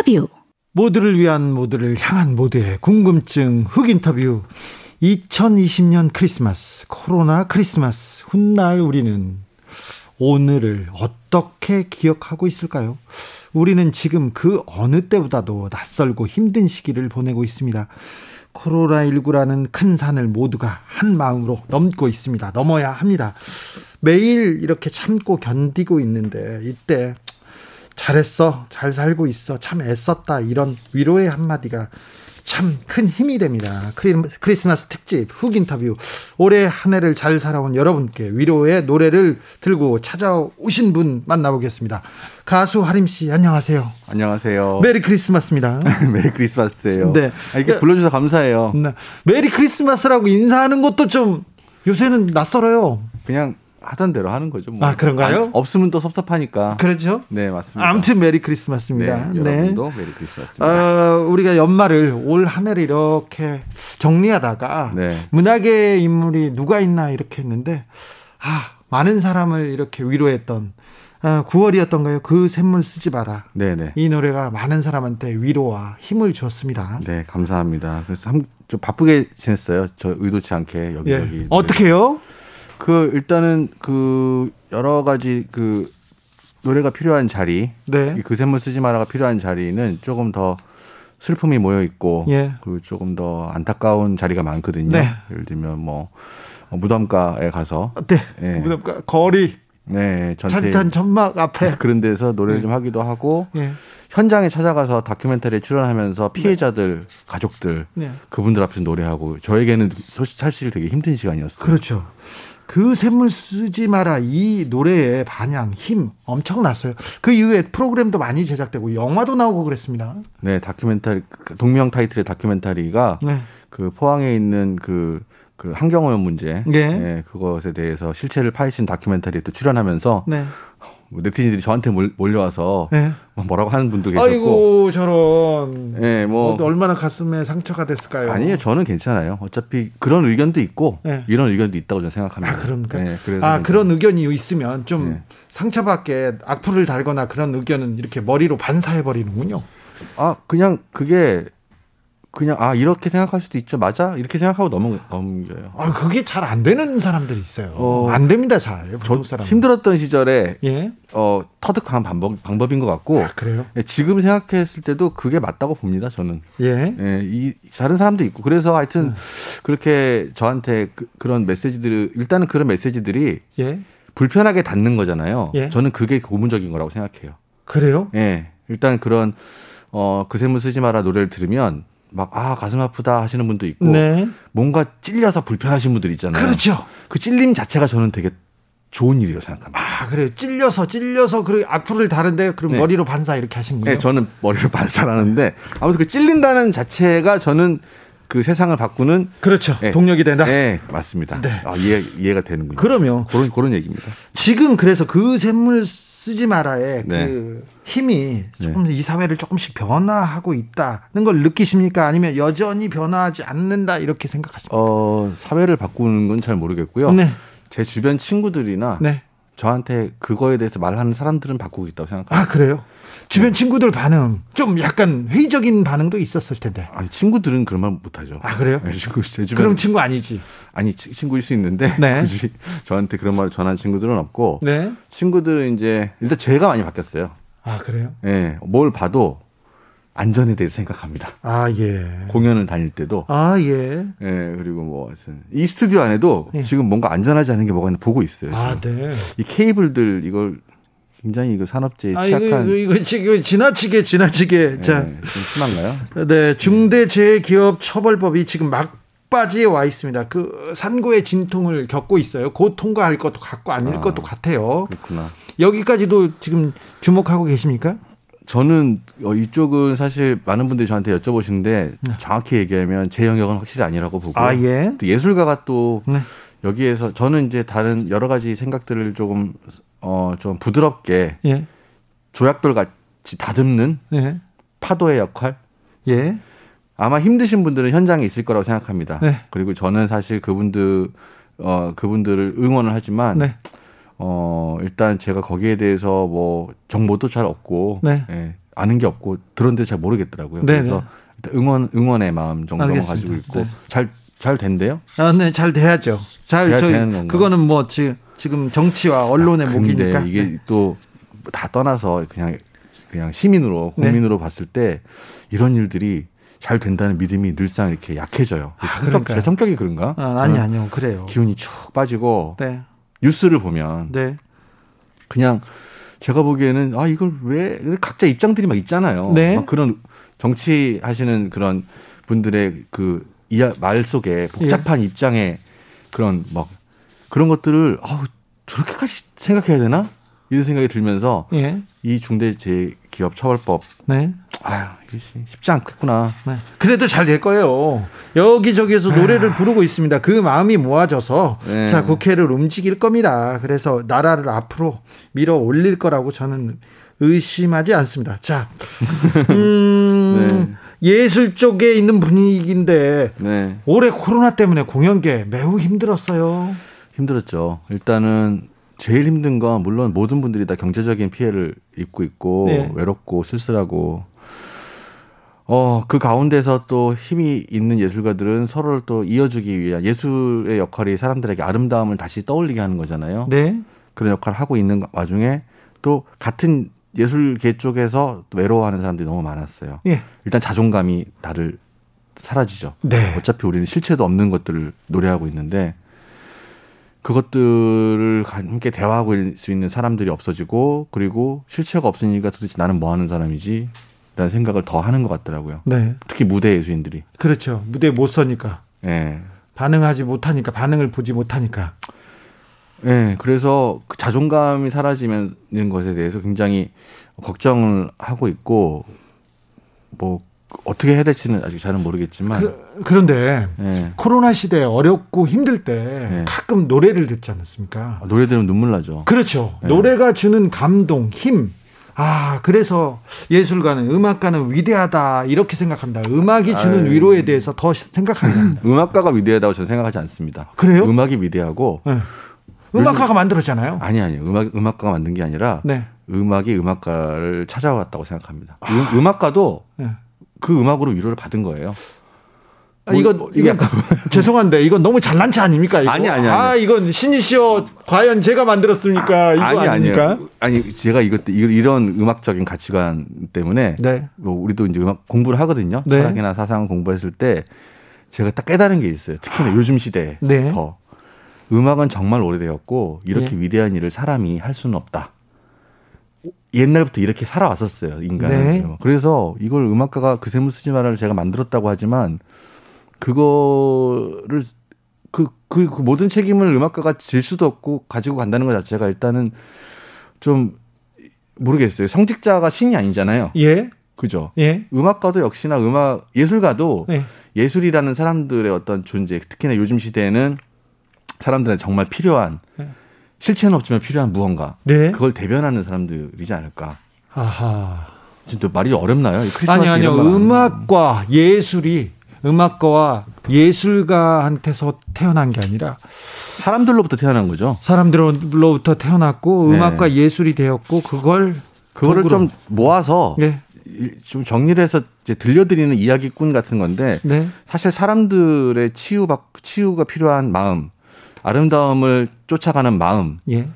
인터뷰 모두를 위한 모두를 향한 모두의 궁금증 흑 인터뷰 2020년 크리스마스 코로나 크리스마스 훗날 우리는 오늘을 어떻게 기억하고 있을까요? 우리는 지금 그 어느 때보다도 낯설고 힘든 시기를 보내고 있습니다. 코로나19라는 큰 산을 모두가 한 마음으로 넘고 있습니다. 넘어야 합니다. 매일 이렇게 참고 견디고 있는데 이때 잘했어, 잘 살고 있어, 참 애썼다 이런 위로의 한마디가 참 큰 힘이 됩니다. 크리스마스 특집 훅 인터뷰 올해 한 해를 잘 살아온 여러분께 위로의 노래를 들고 찾아오신 분 만나보겠습니다. 가수 하림 씨 안녕하세요. 안녕하세요. Merry Christmas입니다. Merry Christmas예요. 네. 아, 이렇게 불러주셔서 감사해요. 네. Merry Christmas라고 인사하는 것도 좀 요새는 낯설어요. 그냥 하던 대로 하는 거죠. 뭐. 아, 그런가요? 아, 없으면 또 섭섭하니까. 그렇죠? 네, 맞습니다. 아무튼 Merry Christmas입니다. 네, 여러분도 Merry Christmas입니다. 어, 우리가 연말을 올 한 해를 이렇게 정리하다가 네. 문화계 인물이 누가 있나 이렇게 했는데 아, 많은 사람을 이렇게 위로했던 아, 9월이었던가요? 그 쇳물 쓰지 마라. 네네. 이 노래가 많은 사람한테 위로와 힘을 줬습니다. 네, 감사합니다. 그래서 한, 좀 바쁘게 지냈어요. 저 의도치 않게 여기저기. 예. 어떻게요? 그 일단은 그 여러 가지 그 노래가 필요한 자리, 네. 그 샘물 쓰지 마라가 필요한 자리는 조금 더 슬픔이 모여 있고, 예. 그 조금 더 안타까운 자리가 많거든요. 네. 예를 들면 뭐 무덤가에 가서, 네. 예. 무덤가 거리 네, 전태 찬탄 천막 앞에 그런 데서 노래를 네. 좀 하기도 하고, 예. 현장에 찾아가서 다큐멘터리에 출연하면서 피해자들, 가족들, 네. 그분들 앞에서 노래하고, 저에게는 사실 되게 힘든 시간이었어요. 그렇죠. 그 샘물 쓰지 마라 이 노래의 반향 힘 엄청났어요. 그 이후에 프로그램도 많이 제작되고 영화도 나오고 그랬습니다. 네, 다큐멘터리 그 동명 타이틀의 다큐멘터리가 네. 그 포항에 있는 그, 그 환경오염 문제, 예. 예, 그것에 대해서 실체를 파헤친 다큐멘터리에 또 출연하면서 네. 뭐 네티즌들이 저한테 몰, 몰려와서 네. 뭐 뭐라고 하는 분도 계셨고, 아이고 저런. 예, 뭐뭐 얼마나 가슴에 상처가 됐을까요? 아니에요, 저는 괜찮아요. 어차피 그런 의견도 있고 네. 이런 의견도 있다고 저는 생각합니다. 아 그런가? 예, 그래서 아. 그런 의견이 있으면 좀 네. 상처받게 악플을 달거나 그런 의견은 이렇게 머리로 반사해 버리는군요. 아 그냥 그게 그냥 아 이렇게 생각할 수도 있죠, 맞아 이렇게 생각하고 넘어 넘겨요. 아 그게 잘 안 되는 사람들이 있어요. 어, 안 됩니다 잘. 저 사람. 힘들었던 시절에 예. 어 터득한 방법 방법인 것 같고 아, 그래요? 예, 지금 생각했을 때도 그게 맞다고 봅니다. 저는 예. 예, 이 다른 사람도 있고 그래서 하여튼 그렇게 저한테 그, 런 메시지들 일단은 그런 메시지들이 예. 불편하게 닿는 거잖아요. 예. 저는 그게 고문적인 거라고 생각해요. 그래요? 예, 일단 그런 어 그샘물 쓰지 마라 노래를 들으면 막 아 가슴 아프다 하시는 분도 있고 네. 뭔가 찔려서 불편하신 분들 있잖아요. 그렇죠. 그 찔림 자체가 저는 되게 좋은 일이라고 생각합니다. 아 그래요. 찔려서 찔려서 그 악플을 다른데 그럼 네. 머리로 반사 이렇게 하신군요. 네, 저는 머리를 반사하는데 아무튼 그 찔린다는 자체가 저는 그 세상을 바꾸는 그렇죠. 네. 동력이 된다. 네, 맞습니다. 네. 아, 이해 이해가 되는군요. 그러면 그런 그런 얘기입니다. 지금 그래서 그 샘물 쓰지 마라의 네. 그 힘이 조금 이 사회를 조금씩 변화하고 있다는 걸 느끼십니까? 아니면 여전히 변화하지 않는다 이렇게 생각하십니까? 어, 사회를 바꾸는 건 잘 모르겠고요. 네. 제 주변 친구들이나 네. 저한테 그거에 대해서 말하는 사람들은 바꾸고 있다고 생각합니다. 아 그래요? 주변 친구들 반응 좀 약간 회의적인 반응도 있었을 텐데. 아니 친구들은 그런 말 못하죠. 아 그래요? 네, 친구 제 주변 그럼 친구 아니지. 아니 치- 친구일 수 있는데 네. 굳이 저한테 그런 말을 전한 친구들은 없고 네. 친구들은 이제 일단 제가 많이 바뀌었어요. 아 그래요? 예, 뭘 봐도 안전에 대해 생각합니다. 아 예. 공연을 다닐 때도 아 예. 예 그리고 뭐 이 스튜디오 안에도 예. 지금 뭔가 안전하지 않은 게 뭐가 있나 보고 있어요. 아 지금. 네. 이 케이블들 이걸 굉장히 이거 산업재해 아 이거, 취약한 이거, 이거 지금 지나치게 지나치게 예, 자. 좀 심한가요? 네, 중대재해기업 처벌법이 지금 막바지에 와 있습니다. 그 산고의 진통을 겪고 있어요. 곧 통과할 것도 같고 아닐 아. 것도 같아요. 그렇구나. 여기까지도 지금 주목하고 계십니까? 저는 어, 이쪽은 사실 많은 분들이 저한테 여쭤보시는데 네. 정확히 얘기하면 제 영역은 확실히 아니라고 보고 아 예. 또 예술가가 또 네. 여기에서 저는 이제 다른 여러 가지 생각들을 조금 어 좀 부드럽게 예. 조약돌 같이 다듬는 예. 파도의 역할 예. 아마 힘드신 분들은 현장에 있을 거라고 생각합니다. 네. 그리고 저는 사실 그분들 어 그분들을 응원을 하지만 네. 어 일단 제가 거기에 대해서 뭐 정보도 잘 없고 네. 예, 아는 게 없고 들었는데 잘 모르겠더라고요. 네, 그래서 일단 응원 응원의 마음 정도만 알겠습니다. 가지고 있고 네. 잘잘 된대요. 아, 네, 잘 돼야죠. 잘, 저희? 그거는 뭐, 지금, 지금 정치와 언론의 아, 목이니까. 이게 네. 또다 떠나서 그냥 그냥 시민으로 네. 국민으로 봤을 때 이런 일들이 잘 된다는 믿음이 늘상 이렇게 약해져요. 아, 성격. 제 성격이 그런가? 아, 아니, 아니요. 그래요. 기운이 쭉 빠지고 네. 뉴스를 보면 네. 그냥 제가 보기에는 아 이걸 왜 각자 입장들이 막 있잖아요. 네. 막 그런 정치 하시는 그런 분들의 그 말 속에 복잡한 예. 입장에 그런 막 그런 것들을 아우 저렇게까지 생각해야 되나 이런 생각이 들면서 예. 이 중대재해기업 처벌법 네. 아유 쉽지 않겠구나. 네. 그래도 잘 될 거예요. 여기저기에서 노래를 부르고 있습니다. 그 마음이 모아져서 네. 자 국회를 움직일 겁니다. 그래서 나라를 앞으로 밀어 올릴 거라고 저는 의심하지 않습니다. 자, 음, 예술 쪽에 있는 분위기인데 네 올해 코로나 때문에 공연계 매우 힘들었어요. 힘들었죠. 일단은 제일 힘든 건 물론 모든 분들이 다 경제적인 피해를 입고 있고 네. 외롭고 쓸쓸하고 어 그 가운데서 또 힘이 있는 예술가들은 서로를 또 이어주기 위한 예술의 역할이 사람들에게 아름다움을 다시 떠올리게 하는 거잖아요. 네, 그런 역할을 하고 있는 와중에 또 같은 예술계 쪽에서 또 외로워하는 사람들이 너무 많았어요. 예, 일단 자존감이 다들 사라지죠. 네, 어차피 우리는 실체도 없는 것들을 노래하고 있는데 그것들을 함께 대화하고 있을 수 있는 사람들이 없어지고 그리고 실체가 없으니까 도대체 나는 뭐 하는 사람이지? 라는 생각을 더 하는 것 같더라고요. 네, 특히 무대 예술인들이. 그렇죠. 무대 못 서니까 예. 반응하지 못하니까 반응을 보지 못하니까. 예. 그래서 그 자존감이 사라지는 것에 대해서 굉장히 걱정을 하고 있고 뭐 어떻게 해야 될지는 아직 잘은 모르겠지만 그, 그런데 예. 코로나 시대에 어렵고 힘들 때 네. 가끔 노래를 듣지 않습니까? 노래 들으면 눈물 나죠. 그렇죠. 네. 노래가 주는 감동, 힘. 아, 그래서 예술가는 음악가는 위대하다 이렇게 생각합니다. 음악이 주는 아유. 위로에 대해서 더 생각합니다. 음악가가 위대하다고 저는 생각하지 않습니다. 그래요? 음악이 위대하고 네. 음악가가 만들었잖아요. 아니 아니요. 음악 음악가가 만든 게 아니라 네. 음악이 음악가를 찾아왔다고 생각합니다. 음, 음악가도 네. 그 음악으로 위로를 받은 거예요. 아, 이건 뭐, 이건 죄송한데 이건 너무 잘난 체 아닙니까? 이거? 아니, 아니, 아니. 아 이건 신이시여 과연 제가 만들었습니까? 이거 아니 아닙니까? 아니 제가 이것 이- 이런 음악적인 가치관 때문에 네. 뭐 우리도 이제 음악 공부를 하거든요. 네. 철학이나 사상 공부했을 때 제가 딱 깨달은 게 있어요. 특히나 요즘 시대에 네. 더 음악은 정말 오래되었고 이렇게 네. 위대한 일을 사람이 할 수는 없다. 옛날부터 이렇게 살아왔었어요 인간은. 네. 그래서 이걸 음악가가 그 셈을 쓰지 말아를 제가 만들었다고 하지만 그거를 그, 그, 그 모든 책임을 음악가가 질 수도 없고 가지고 간다는 것 자체가 일단은 좀 모르겠어요. 성직자가 신이 아니잖아요. 예. 그죠? 예. 음악가도 역시나 음악 예술가도 네. 예술이라는 사람들의 어떤 존재, 특히나 요즘 시대에는 사람들은 정말 필요한 네. 실체는 없지만 필요한 무언가 네. 그걸 대변하는 사람들이지 않을까. 아하. 진짜 말이 어렵나요? 아니 아니요. 음악과 예술이 음악가와 예술가한테서 태어난 게 아니라 사람들로부터 태어난 거죠. 사람들로부터 태어났고 네. 음악과 예술이 되었고 그걸 그거를 좀 모아서 네. 좀 정리를 해서 이제 들려드리는 이야기꾼 같은 건데 네. 사실 사람들의 치유 받 치유가 필요한 마음, 아름다움을 쫓아가는 마음, 예.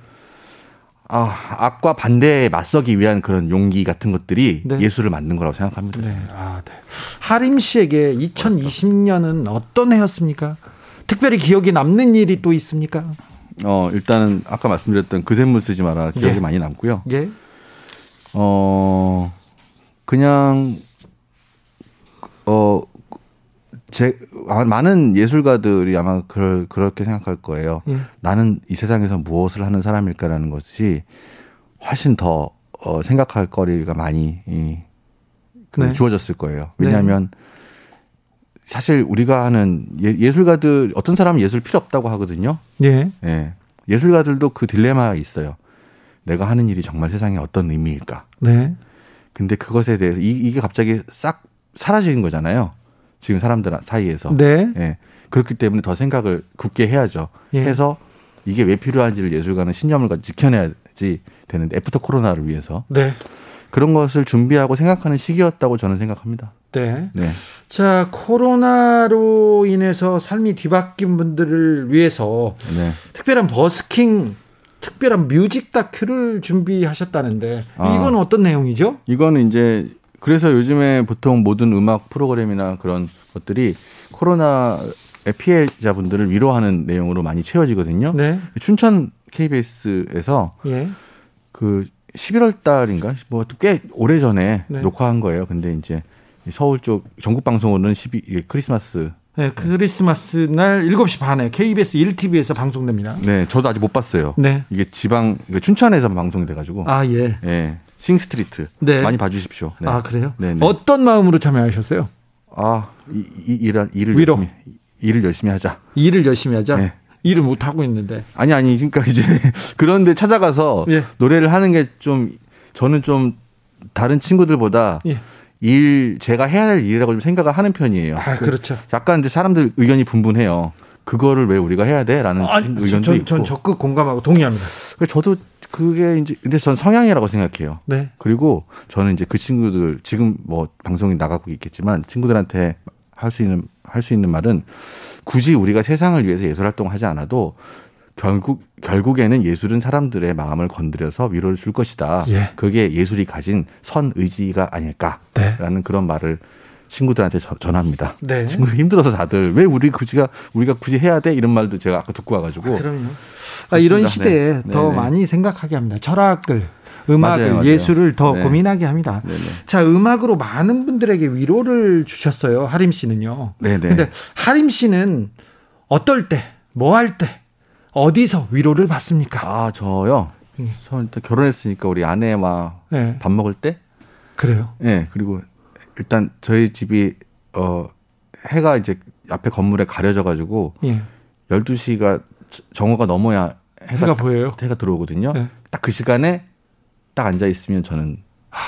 아, 악과 반대에 맞서기 위한 그런 용기 같은 것들이 네. 예술을 만든 거라고 생각합니다. 네. 아, 네. 하림 씨에게 2020년은 어떤 해였습니까? 특별히 기억에 남는 일이 또 있습니까? 어, 일단은 아까 말씀드렸던 그 샘물 쓰지 마라 기억이 예. 많이 남고요. 예. 어, 그냥 어, 제 많은 예술가들이 아마 그럴 그렇게 생각할 거예요. 예. 나는 이 세상에서 무엇을 하는 사람일까라는 것이 훨씬 더 어, 생각할 거리가 많이 이, 그 네. 주어졌을 거예요. 왜냐하면 네. 사실 우리가 하는 예술가들 어떤 사람은 예술 필요 없다고 하거든요. 예. 예. 예술가들도 그 딜레마가 있어요. 내가 하는 일이 정말 세상에 어떤 의미일까? 네. 근데 그것에 대해서 이, 이게 갑자기 싹 사라지는 거잖아요. 지금 사람들 사이에서. 네. 예. 그렇기 때문에 더 생각을 굳게 해야죠. 예. 해서 이게 왜 필요한지를 예술가는 신념을 지켜내야지 되는데 after 코로나를 위해서. 네. 그런 것을 준비하고 생각하는 시기였다고 저는 생각합니다. 네. 네. 자, 코로나로 인해서 삶이 뒤바뀐 분들을 위해서 네. 특별한 버스킹 특별한 뮤직 다큐를 준비하셨다는데 아, 이건 어떤 내용이죠? 이거는 이제 그래서 요즘에 보통 모든 음악 프로그램이나 그런 것들이 코로나의 피해자분들을 위로하는 내용으로 많이 채워지거든요. 네. 춘천 KBS에서 예. 그 11월 달인가 뭐 꽤 오래 전에 네. 녹화한 거예요. 근데 이제 서울 쪽 전국 방송으로는 12 크리스마스 네, 크리스마스 날 7시 반에 KBS 1TV에서 방송됩니다. 네, 저도 아직 못 봤어요. 네. 이게 지방 춘천에서 방송이 돼 가지고. 아, 예. 예. 싱스트리트. 네. 많이 봐 주십시오. 네. 아, 그래요? 네, 네. 어떤 마음으로 참여하셨어요? 아, 이, 이 일을 일을 위로. 열심히 일을 열심히 하자. 일을 열심히 하자. 네. 일을 못 하고 있는데. 아니 아니 그러니까 이제 그런데 찾아가서 예. 노래를 하는 게 좀 저는 좀 다른 친구들보다 예. 일 제가 해야 될 일이라고 좀 생각을 하는 편이에요. 아, 그렇죠. 약간 이제 사람들 의견이 분분해요. 그거를 왜 우리가 해야 돼라는 아, 의견도 전, 있고. 전 적극 공감하고 동의합니다. 저도 그게 이제 근데 전 성향이라고 생각해요. 네. 그리고 저는 이제 그 친구들 지금 뭐 방송이 나가고 있겠지만 친구들한테 할 수 있는 할 수 있는 말은 굳이 우리가 세상을 위해서 예술 활동을 하지 않아도 결국 결국에는 예술은 사람들의 마음을 건드려서 위로를 줄 것이다. 예. 그게 예술이 가진 선 의지가 아닐까라는 네. 그런 말을 친구들한테 전합니다. 네. 친구들 힘들어서 다들 왜 우리 굳이가 우리가 굳이 해야 돼 이런 말도 제가 아까 듣고 와가지고. 아, 그럼요. 아, 이런 시대에 네. 더 네, 네. 많이 생각하게 합니다. 철학을 음악을 맞아요, 맞아요. 예술을 더 네. 고민하게 합니다. 자, 음악으로 많은 분들에게 위로를 주셨어요. 하림 씨는요. 네 네. 근데 하림 씨는 어떨 때, 뭐 할 때, 어디서 위로를 받습니까? 아, 저요. 음. 저 일단 결혼했으니까 우리 아내와 네. 밥 먹을 때. 그래요. 네, 그리고 일단 저희 집이 어 해가 이제 앞에 건물에 가려져 가지고 예. 12시가 정오가 넘어야 해가, 해가 보여요. 해가 들어오거든요. 네. 딱그 시간에 딱 앉아 있으면 저는 하,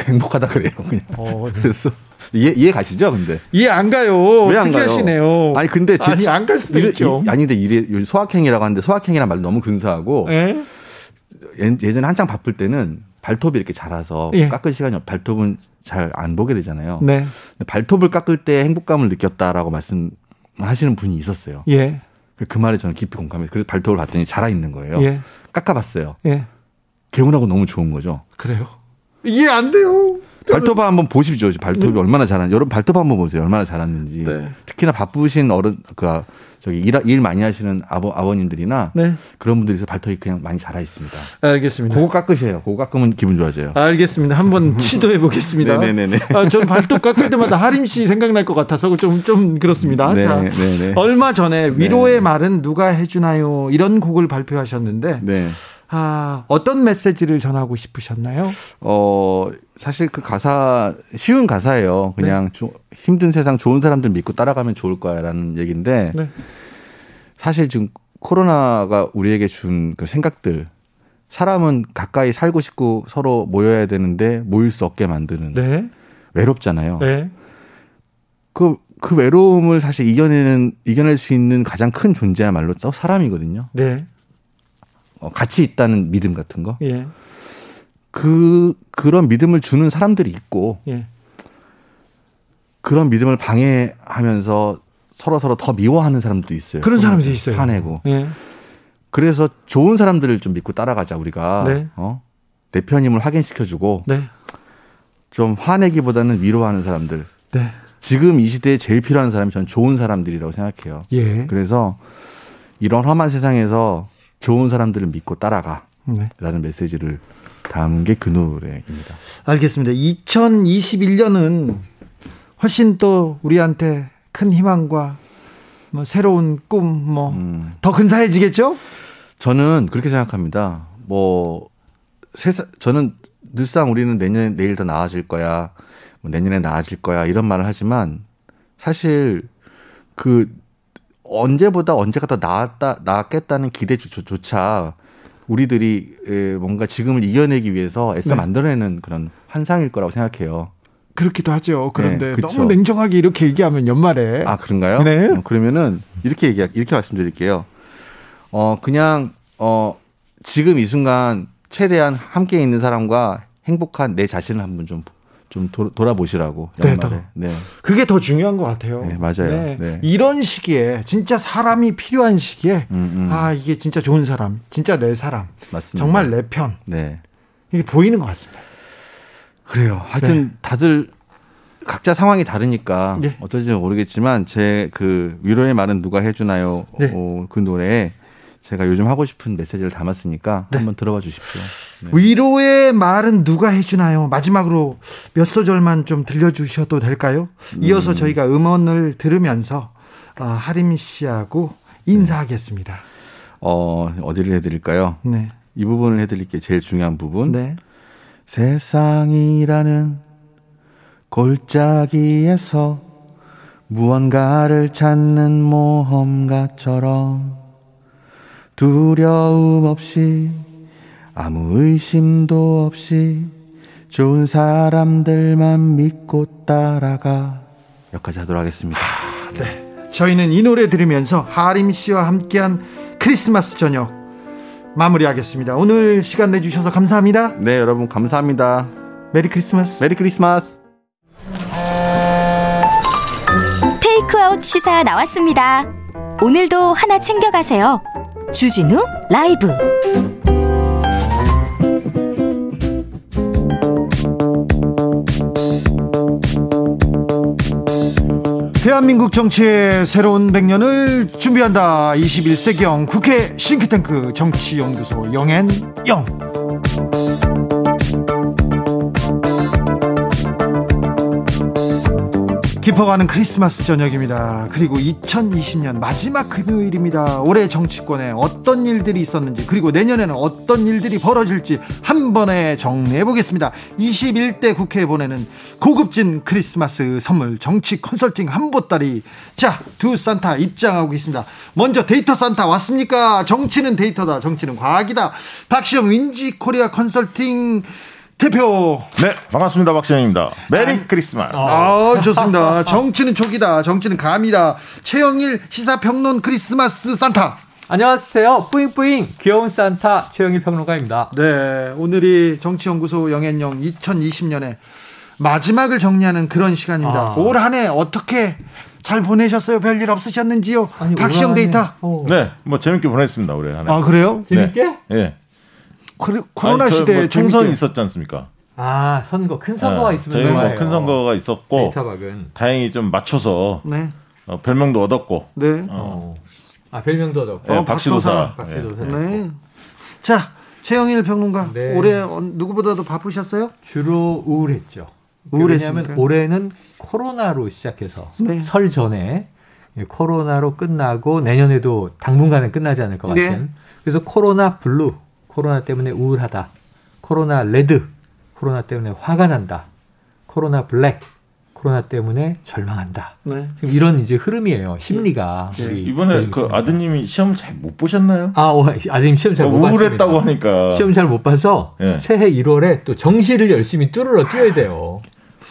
행복하다 그래요. 그냥. 어, 네. 그래서 이해, 이해 가시죠, 근데? 이해 안 가요. 왜 안 가요? 하시네요. 아니, 근데 제, 아니, 안 갈 수도 이래, 있죠. 이, 아니, 근데 이래, 소확행이라고 하는데 소확행이란 말 너무 근사하고. 예? 예전에 한창 바쁠 때는 발톱이 이렇게 자라서 예. 깎을 시간이 없, 발톱은 잘 안 보게 되잖아요. 네. 발톱을 깎을 때 행복감을 느꼈다라고 말씀하시는 분이 있었어요. 예. 그 말에 저는 깊이 공감해요. 그래서 발톱을 봤더니 자라 있는 거예요. 예. 깎아봤어요. 예. 개운하고 너무 좋은 거죠. 그래요? 이해 안 돼요. 발톱 한번 보십시오. 발톱이 네. 얼마나 자랐는지. 여러분 발톱 한번 보세요. 얼마나 자랐는지. 네. 특히나 바쁘신 어른, 그, 저기 일, 일 많이 하시는 아버, 아버님들이나 네. 그런 분들이 발톱이 그냥 많이 자라 있습니다. 알겠습니다. 그거 깎으세요. 그거 깎으면 기분 좋아져요. 알겠습니다. 한번 시도해 보겠습니다. 네네네. 아, 전 발톱 깎을 때마다 하림 씨 생각날 것 같아서 좀, 좀 그렇습니다. 네, 자, 네네. 얼마 전에 위로의 네. 말은 누가 해주나요? 이런 곡을 발표하셨는데. 네. 아, 어떤 메시지를 전하고 싶으셨나요? 어, 사실 그 가사, 쉬운 가사예요. 그냥 네. 조, 힘든 세상 좋은 사람들 믿고 따라가면 좋을 거야 라는 얘기인데, 네. 사실 지금 코로나가 우리에게 준 그 생각들, 사람은 가까이 살고 싶고 서로 모여야 되는데 모일 수 없게 만드는. 네. 외롭잖아요. 네. 그그 외로움을 사실 이겨내는 이겨낼 수 있는 가장 큰 존재야말로 또 사람이거든요. 네. 어, 같이 있다는 믿음 같은 거. 예. 그 그런 믿음을 주는 사람들이 있고 예. 그런 믿음을 방해하면서 서로 서로 더 미워하는 사람도 있어요. 그런 사람도 있어요. 화내고. 예. 그래서 좋은 사람들을 좀 믿고 따라가자 우리가. 네. 어? 내 편임을 확인시켜주고 네. 좀 화내기보다는 위로하는 사람들. 네. 지금 이 시대에 제일 필요한 사람이 전 좋은 사람들이라고 생각해요. 예. 그래서 이런 험한 세상에서 좋은 사람들을 믿고 따라가. 네. 라는 메시지를 담은 게 그 노래입니다. 알겠습니다. 2021년은 훨씬 또 우리한테 큰 희망과 뭐 새로운 꿈, 뭐더 근사해지겠죠? 저는 그렇게 생각합니다. 뭐 세상 저는 늘상 우리는 내년 내일 더 나아질 거야, 뭐 내년에 나아질 거야 이런 말을 하지만 사실 그 언제보다 언제가 더 나았다 나았겠다는 기대조차 우리들이 뭔가 지금을 이겨내기 위해서 애써 네. 만들어내는 그런 환상일 거라고 생각해요. 그렇기도 하죠. 그런데 네, 너무 냉정하게 이렇게 얘기하면 연말에 아 그런가요? 네. 어, 그러면은 이렇게 얘기 이렇게 말씀드릴게요. 어 그냥 어 지금 이 순간 최대한 함께 있는 사람과 행복한 내 자신을 한번 좀. 좀 돌아보시라고 네, 연말에. 네, 네. 그게 더 중요한 것 같아요. 네, 맞아요. 네. 네. 이런 시기에 진짜 사람이 필요한 시기에 음, 음. 아 이게 진짜 좋은 사람, 진짜 내 사람, 맞습니다. 정말 내 편. 네. 이게 보이는 것 같습니다. 그래요. 하여튼 네. 다들 각자 상황이 다르니까 네. 어떨지 모르겠지만 제 그 위로의 말은 누가 해주나요? 네. 어, 그 노래에 제가 요즘 하고 싶은 메시지를 담았으니까 네. 한번 들어봐 주십시오. 네. 위로의 말은 누가 해주나요? 마지막으로 몇 소절만 좀 들려주셔도 될까요? 이어서 음. 저희가 음원을 들으면서 어, 하림 씨하고 인사하겠습니다. 어 어디를 해드릴까요? 네. 이 부분을 해드릴 게 제일 중요한 부분. 네. 세상이라는 골짜기에서 무언가를 찾는 모험가처럼 두려움 없이 아무 의심도 없이 좋은 사람들만 믿고 따라가 여기까지 하도록 하겠습니다. 아, 네. 저희는 이 노래 들으면서 하림 씨와 함께한 크리스마스 저녁 마무리하겠습니다. 오늘 시간 내주셔서 감사합니다. 네, 여러분 감사합니다. Merry Christmas. Merry Christmas. 테이크아웃 시사 나왔습니다. 오늘도 하나 챙겨가세요. 주진우 라이브. 대한민국 정치의 새로운 100년을 준비한다. 21세기형 국회 싱크탱크 정치연구소 영앤영. 깊어가는 크리스마스 저녁입니다. 그리고 2020년 마지막 금요일입니다. 올해 정치권에 어떤 일들이 있었는지 그리고 내년에는 어떤 일들이 벌어질지 한 번에 정리해 보겠습니다. 21대 국회에 보내는 고급진 크리스마스 선물 정치 컨설팅 한 보따리. 자, 두 산타 입장하고 있습니다. 먼저 데이터 산타 왔습니까? 정치는 데이터다. 정치는 과학이다. 박시영 윈지 코리아 컨설팅 대표. 네, 반갑습니다. 박시영입니다. Merry 아, 크리스마스. 아, 좋습니다. 정치는 촉이다. 정치는 감이다. 최영일 시사평론 크리스마스 산타. 안녕하세요. 뿌잉뿌잉 귀여운 산타 최영일 평론가입니다. 네, 오늘이 정치연구소 영앤영 2020년에 마지막을 정리하는 그런 시간입니다. 아. 올한 해 어떻게 잘 보내셨어요? 별일 없으셨는지요? 아니, 박시영 데이터. 어. 네, 뭐 재밌게 보냈습니다. 올해 한 해. 아, 그래요? 재밌게? 네. 네. 코로나 아니, 시대에 뭐 총선이 있었지 않습니까? 아 선거 큰 선거가 네, 있으면 저희 뭐큰 선거가 있었고 데이터박은. 다행히 좀 맞춰서 네. 어, 별명도 얻었고 네. 어. 아 별명도 얻었고 네, 어, 박시도사 박시도사 네. 네. 자 최영일 평론가 네. 올해 누구보다도 바쁘셨어요? 주로 우울했죠. 우울했냐면 올해는 코로나로 시작해서 네. 설 전에 코로나로 끝나고 내년에도 당분간은 끝나지 않을 것 네. 같은 그래서 코로나 블루 코로나 때문에 우울하다. 코로나 레드. 코로나 때문에 화가 난다. 코로나 블랙. 코로나 때문에 절망한다. 네. 지금 이런 이제 흐름이에요. 심리가. 네. 이번에 그 아드님이 시험 잘 못 보셨나요? 아, 어, 아드님 시험 잘못 어, 우울했다고 하니까. 시험 잘 못 봐서 네. 새해 1월에 또 정시를 열심히 뚫으러 뛰어야 돼요.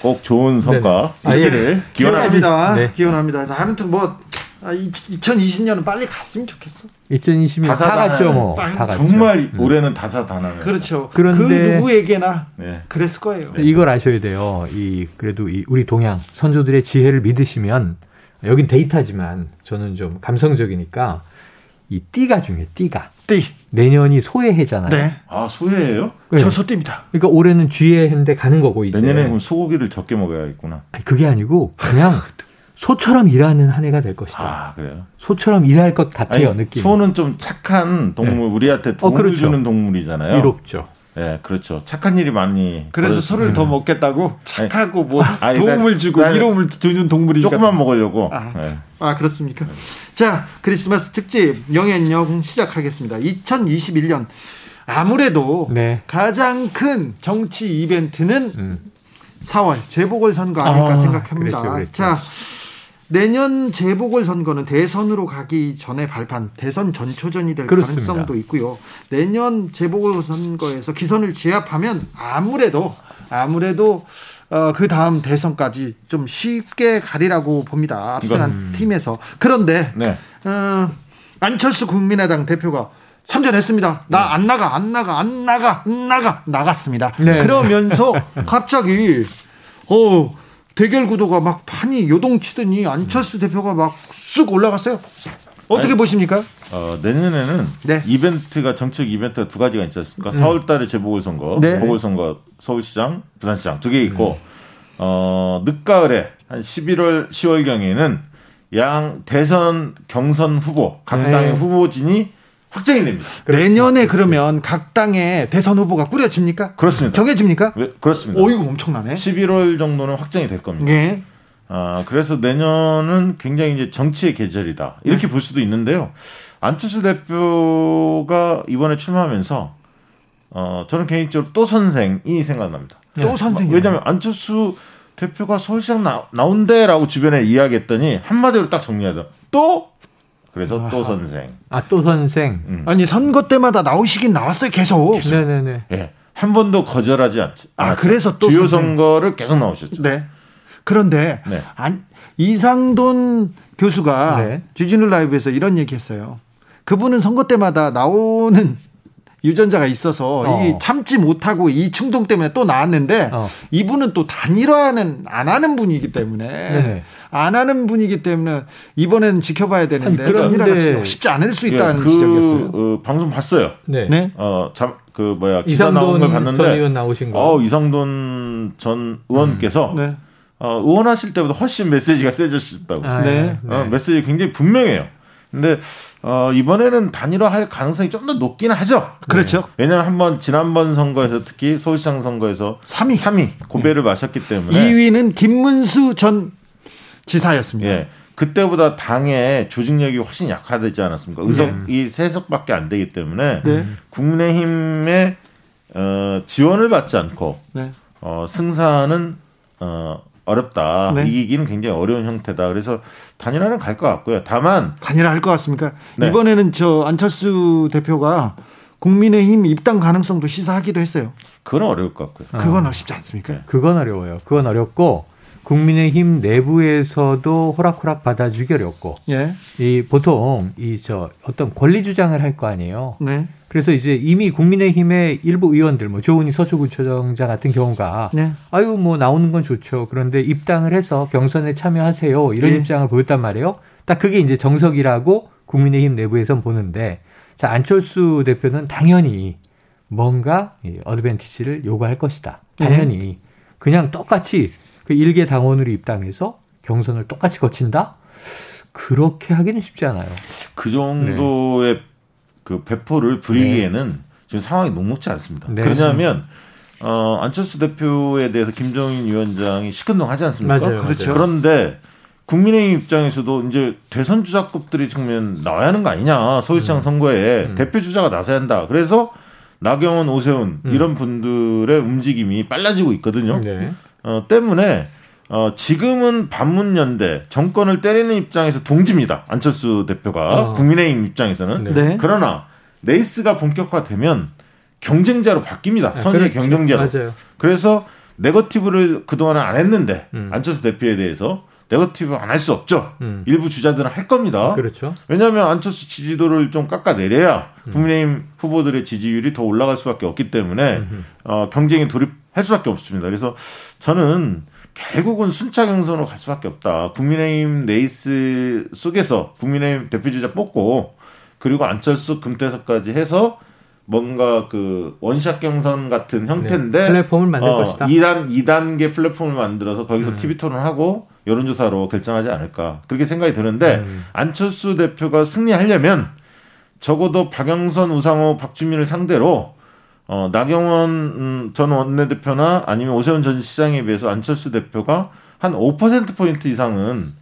꼭 좋은 성과 있기를 아, 예. 기원합니다. 네. 기원합니다. 아무튼 뭐 2020년은 아, 빨리 갔으면 좋겠어. 2020년 다, 다 갔죠, 뭐. 다 정말 갔죠. 음. 올해는 다사다난. 그렇죠. 그런데 그 누구에게나 네. 그랬을 거예요. 네. 이걸 아셔야 돼요. 이 그래도 이 우리 동양 선조들의 지혜를 믿으시면 여긴 데이터지만 저는 좀 감성적이니까 이 띠가 중요해. 띠가. 띠. 내년이 소해해잖아요. 네. 아 소해예요? 네. 저 소띠입니다. 그러니까 올해는 쥐해인데 가는 거고 이제. 내년에 소고기를 적게 먹어야겠구나. 아니, 그게 아니고 그냥 소처럼 일하는 한 해가 될 것이다. 아, 그래요? 소처럼 일할 것 같아요, 아니, 느낌. 소는 좀 착한 동물, 네. 우리한테 도움을 어, 그렇죠. 주는 동물이잖아요. 이롭죠. 예, 네, 그렇죠. 착한 일이 많이. 그래서. 소를 음. 더 먹겠다고 착하고 뭐 아니, 도움을 주고 난, 이로움을 주는 동물이 조금만 먹으려고. 아, 네. 아 그렇습니까? 네. 자, 크리스마스 특집 영앤영 시작하겠습니다. 2021년 아무래도 네. 가장 큰 정치 이벤트는 음. 4월 재보궐 선거 아닐까 아, 생각합니다. 그랬죠, 그랬죠. 자. 내년 재보궐 선거는 대선으로 가기 전에 발판 대선 전초전이 될 그렇습니다. 가능성도 있고요. 내년 재보궐 선거에서 기선을 제압하면 아무래도 아무래도 어, 그 다음 대선까지 좀 쉽게 가리라고 봅니다. 앞서간 음. 팀에서 그런데 네. 어, 안철수 국민의당 대표가 참전했습니다. 나안 나가, 안 나가, 안 나가, 안 나가, 나갔습니다. 네. 그러면서 갑자기, 어, 대결 구도가 막 판이 요동치더니 안철수 대표가 막 쑥 올라갔어요. 어떻게 아니, 보십니까? 어, 내년에는 네. 이벤트가 정책 이벤트가 두 가지가 있지 않습니까? 음. 4월 달에 재보궐선거, 네. 보궐선거 서울시장, 부산시장 두 개 있고 음. 어, 늦가을에 한 11월 10월 경에는 양 대선 경선 후보 각 당의 네. 후보진이 확정이 됩니다. 내년에 그러면 각 당의 대선 후보가 꾸려집니까? 그렇습니다. 정해집니까? 네, 그렇습니다. 오, 이거 엄청나네. 11월 정도는 확정이 될 겁니다. 네. 아, 그래서 내년은 굉장히 이제 정치의 계절이다. 이렇게 네. 볼 수도 있는데요. 안철수 대표가 이번에 출마하면서 어, 저는 개인적으로 또 선생이 생각납니다. 또 선생. 왜냐하면 안철수 대표가 서울시장 나, 나온대라고 주변에 이야기했더니 한마디로 딱 정리하다. 또 그래서 아하. 또 선생. 아, 또 선생. 음. 아니, 선거 때마다 나오시긴 나왔어요, 계속. 계속. 네네네. 예. 한 번도 거절하지 않지. 아, 아 그래서 또. 주요 선생. 선거를 계속 나오셨죠. 네. 그런데, 네. 안, 이상돈 교수가 네. 주진우 라이브에서 이런 얘기 했어요. 그분은 선거 때마다 나오는 유전자가 있어서 어. 이 참지 못하고 이 충동 때문에 또 나왔는데 어. 이분은 또 단일화는 안 하는 분이기 때문에 네. 안 하는 분이기 때문에 이번에는 지켜봐야 되는데 그런데 쉽지 않을 수 있다는 예, 그, 지적이었어요. 어, 방송 봤어요. 네. 네. 어, 참, 그 뭐야 기사 나온 걸 봤는데 전 의원 나오신 거. 어, 이상돈 전 의원께서 음. 네. 어, 의원하실 때보다 훨씬 메시지가 세졌다고. 아, 네. 어, 메시지 굉장히 분명해요. 근데 어, 이번에는 단일화할 가능성이 좀 더 높긴 하죠. 그렇죠. 네. 왜냐하면 한번 지난번 선거에서 특히 서울시장 선거에서 3위 3위 고배를 네. 마셨기 때문에 2위는 김문수 전 지사였습니다. 예. 그때보다 당의 조직력이 훨씬 약화되지 않았습니까? 의석이 네. 세 석밖에 안 되기 때문에 네. 국민의힘의 어, 지원을 받지 않고 네. 어, 승산은 어, 어렵다. 네. 이기기는 굉장히 어려운 형태다. 그래서 단일화는 갈 것 같고요. 다만 단일화 할 것 같습니까? 네. 이번에는 저 안철수 대표가 국민의힘 입당 가능성도 시사하기도 했어요. 그건 어려울 것 같고요. 그건 어렵지 않습니까? 네. 그건 어려워요. 그건 어렵고 국민의힘 내부에서도 호락호락 받아주기 어렵고 예. 이 보통 이 저 어떤 권리 주장을 할 거 아니에요. 네. 그래서 이제 이미 국민의힘의 일부 의원들, 뭐 조은희 서초구청장 같은 경우가 네. 아유 뭐 나오는 건 좋죠. 그런데 입당을 해서 경선에 참여하세요 이런 네. 입장을 보였단 말이에요. 딱 그게 이제 정석이라고 국민의힘 내부에선 보는데 자 안철수 대표는 당연히 뭔가 이 어드밴티지를 요구할 것이다. 네. 당연히 네. 그냥 똑같이 그 일개 당원으로 입당해서 경선을 똑같이 거친다? 그렇게 하기는 쉽지 않아요. 그 정도의 네. 그 배포를 부리기에는 네. 지금 상황이 녹록지 않습니다. 네. 왜냐하면 어, 안철수 대표에 대해서 김정인 위원장이 시큰둥하지 않습니까? 맞아요, 그렇죠. 맞아요. 그런데 국민의힘 입장에서도 이제 대선 주자급들이 전면 나와야 하는 거 아니냐 서울시장 음. 선거에 음. 대표 주자가 나서야 한다. 그래서 나경원, 오세훈 음. 이런 분들의 움직임이 빨라지고 있거든요. 네. 어, 때문에 어, 지금은 반문연대 정권을 때리는 입장에서 동지입니다. 안철수 대표가 어. 국민의힘 입장에서는. 네. 네. 그러나 레이스가 본격화되면 경쟁자로 바뀝니다. 아, 선의 경쟁자로. 맞아요. 그래서 네거티브를 그동안은 안 했는데 음. 안철수 대표에 대해서 네거티브 안 할 수 없죠. 음. 일부 주자들은 할 겁니다. 그렇죠. 왜냐하면 안철수 지지도를 좀 깎아내려야 음. 국민의힘 후보들의 지지율이 더 올라갈 수밖에 없기 때문에 어, 경쟁에 돌입할 수밖에 없습니다. 그래서 저는 결국은 순차 경선으로 갈 수밖에 없다. 국민의힘 레이스 속에서 국민의힘 대표주자 뽑고 그리고 안철수 금태섭까지 해서 뭔가 그 원샷 경선 같은 형태인데 네, 플랫폼을 만들 어, 것이다. 2단 2단계 플랫폼을 만들어서 거기서 음. TV 토론하고 여론조사로 결정하지 않을까 그렇게 생각이 드는데 음. 안철수 대표가 승리하려면 적어도 박영선, 우상호, 박주민을 상대로 어, 나경원 음, 전 원내대표나 아니면 오세훈 전 시장에 비해서 안철수 대표가 한 5% 포인트 이상은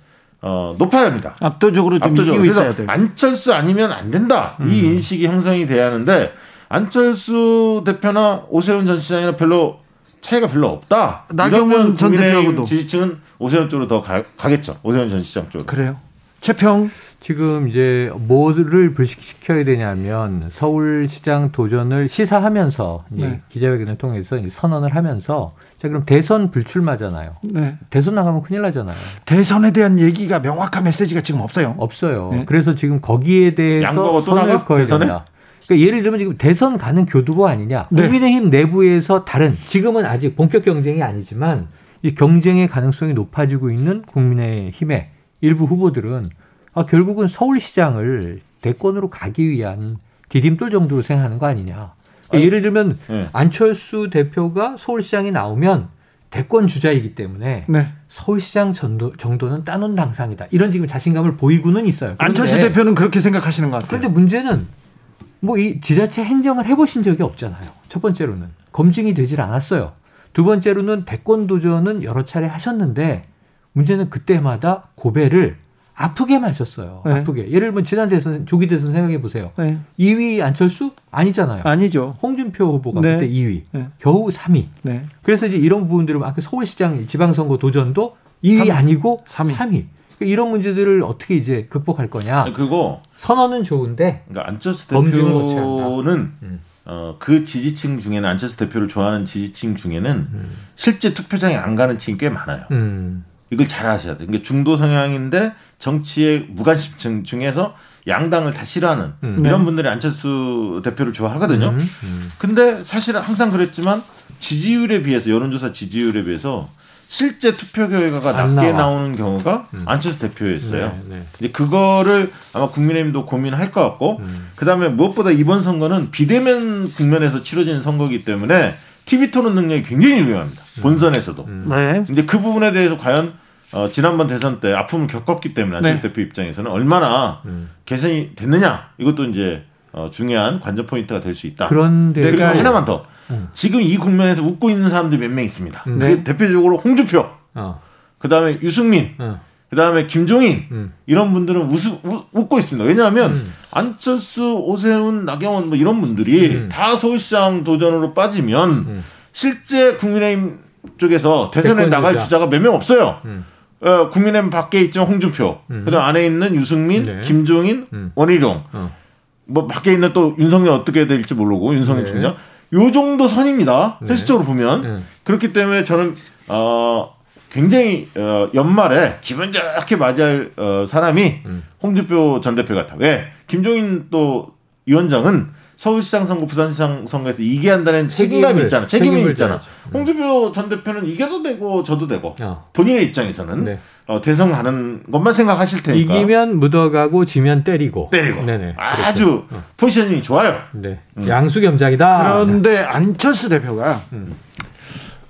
어, 높아야 합니다. 압도적으로 좀 압도적으로. 이기고 있어야 돼요. 안철수 아니면 안 된다. 음. 이 인식이 형성이 돼야 하는데 안철수 대표나 오세훈 전 시장이나 별로 차이가 별로 없다. 나경원 전 대표하고도 지지층은 오세훈 쪽으로 더 가, 겠죠 오세훈 전 시장 쪽으로. 그래요. 최평 지금 이제 뭐를 불식시켜야 되냐면 서울시장 도전을 시사하면서 네. 기자회견을 통해서 선언을 하면서 자 그럼 대선 불출마잖아요. 네. 대선 나가면 큰일 나잖아요. 대선에 대한 얘기가 명확한 메시지가 지금 없어요. 없어요. 네. 그래서 지금 거기에 대해서 선을 된다. 그러니까 예를 들면 지금 대선 가는 교두보 아니냐. 네. 국민의힘 내부에서 다른 지금은 아직 본격 경쟁이 아니지만 이 경쟁의 가능성이 높아지고 있는 국민의힘의 일부 후보들은 아, 결국은 서울시장을 대권으로 가기 위한 디딤돌 정도로 생각하는 거 아니냐. 그러니까 예를 들면 네. 안철수 대표가 서울시장이 나오면 대권 주자이기 때문에 네. 서울시장 정도, 정도는 따놓은 당상이다. 이런 지금 자신감을 보이고는 있어요. 안철수 대표는 그렇게 생각하시는 것 같아요. 그런데 문제는 뭐 이 지자체 행정을 해보신 적이 없잖아요. 첫 번째로는 검증이 되질 않았어요. 두 번째로는 대권 도전은 여러 차례 하셨는데 문제는 그때마다 고배를 아프게만 하셨어요. 네. 아프게. 예를 들면 지난 대선 조기 대선 생각해 보세요. 네. 2위 안철수 아니잖아요. 아니죠. 홍준표 후보가 네. 그때 2위, 네. 겨우 3위. 네. 그래서 이제 이런 부분들은 아까 서울시장 지방선거 도전도 2위 3위. 아니고 3위. 3위. 그러니까 이런 문제들을 어떻게 이제 극복할 거냐. 그리고 선언은 좋은데 그러니까 안철수 대표는 음. 어, 그 지지층 중에는 안철수 대표를 좋아하는 지지층 중에는 음. 실제 투표장에 안 가는 층이 꽤 많아요. 음. 이걸 잘 아셔야 돼요. 그러니까 중도 성향인데 정치의 무관심층 중에서 양당을 다 싫어하는 음. 이런 네. 분들이 안철수 대표를 좋아하거든요. 음. 음. 근데 사실은 항상 그랬지만 지지율에 비해서 여론조사 지지율에 비해서 실제 투표 결과가 낮게 나와. 나오는 경우가 음. 안철수 대표였어요. 네, 네. 이제 그거를 아마 국민의힘도 고민할 것 같고, 음. 그 다음에 무엇보다 이번 선거는 비대면 국면에서 치러지는 선거이기 때문에 TV 토론 능력이 굉장히 중요합니다. 음. 본선에서도. 음. 네. 근데 그 부분에 대해서 과연 어, 지난번 대선 때 아픔을 겪었기 때문에 안철수 네. 대표 입장에서는 얼마나 음. 개선이 됐느냐 이것도 이제 어, 중요한 관전 포인트가 될 수 있다. 그런데 그리고 하나만 더 음. 지금 이 국면에서 웃고 있는 사람들이 몇 명 있습니다. 음. 네. 대표적으로 홍주표, 어. 그 다음에 유승민, 어. 그 다음에 김종인 음. 이런 분들은 웃, 웃고 있습니다. 왜냐하면 음. 안철수, 오세훈, 나경원 뭐 이런 분들이 음. 다 서울시장 도전으로 빠지면 실제 국민의힘 쪽에서 대선에 나갈 주자가 몇 명 없어요. 어, 국민의힘 밖에 있지만 홍준표, 음. 그다음 안에 있는 유승민, 네. 김종인, 음. 원희룡, 어. 뭐 밖에 있는 또 윤석열 어떻게 될지 모르고 윤석열 네. 총장, 요 정도 선입니다. 네. 횟수적으로 보면 네. 그렇기 때문에 저는 어 굉장히 어, 연말에 기분 좋게 맞이할 어, 사람이 음. 홍준표 전 대표 같아. 왜 김종인 또 위원장은 서울시장 선거, 부산시장 선거에서 이게 한다는 책임감이 있잖아. 책임이 있잖아. 음. 홍준표 전 대표는 이겨도 되고 저도 되고 어. 본인의 입장에서는 네. 어, 대선 가는 것만 생각하실 테니까 이기면 묻어가고 지면 때리고 때리고 네네. 아주 그렇죠. 어. 포지셔닝이 좋아요. 네. 음. 양수겸장이다. 그런데 안철수 대표가 음.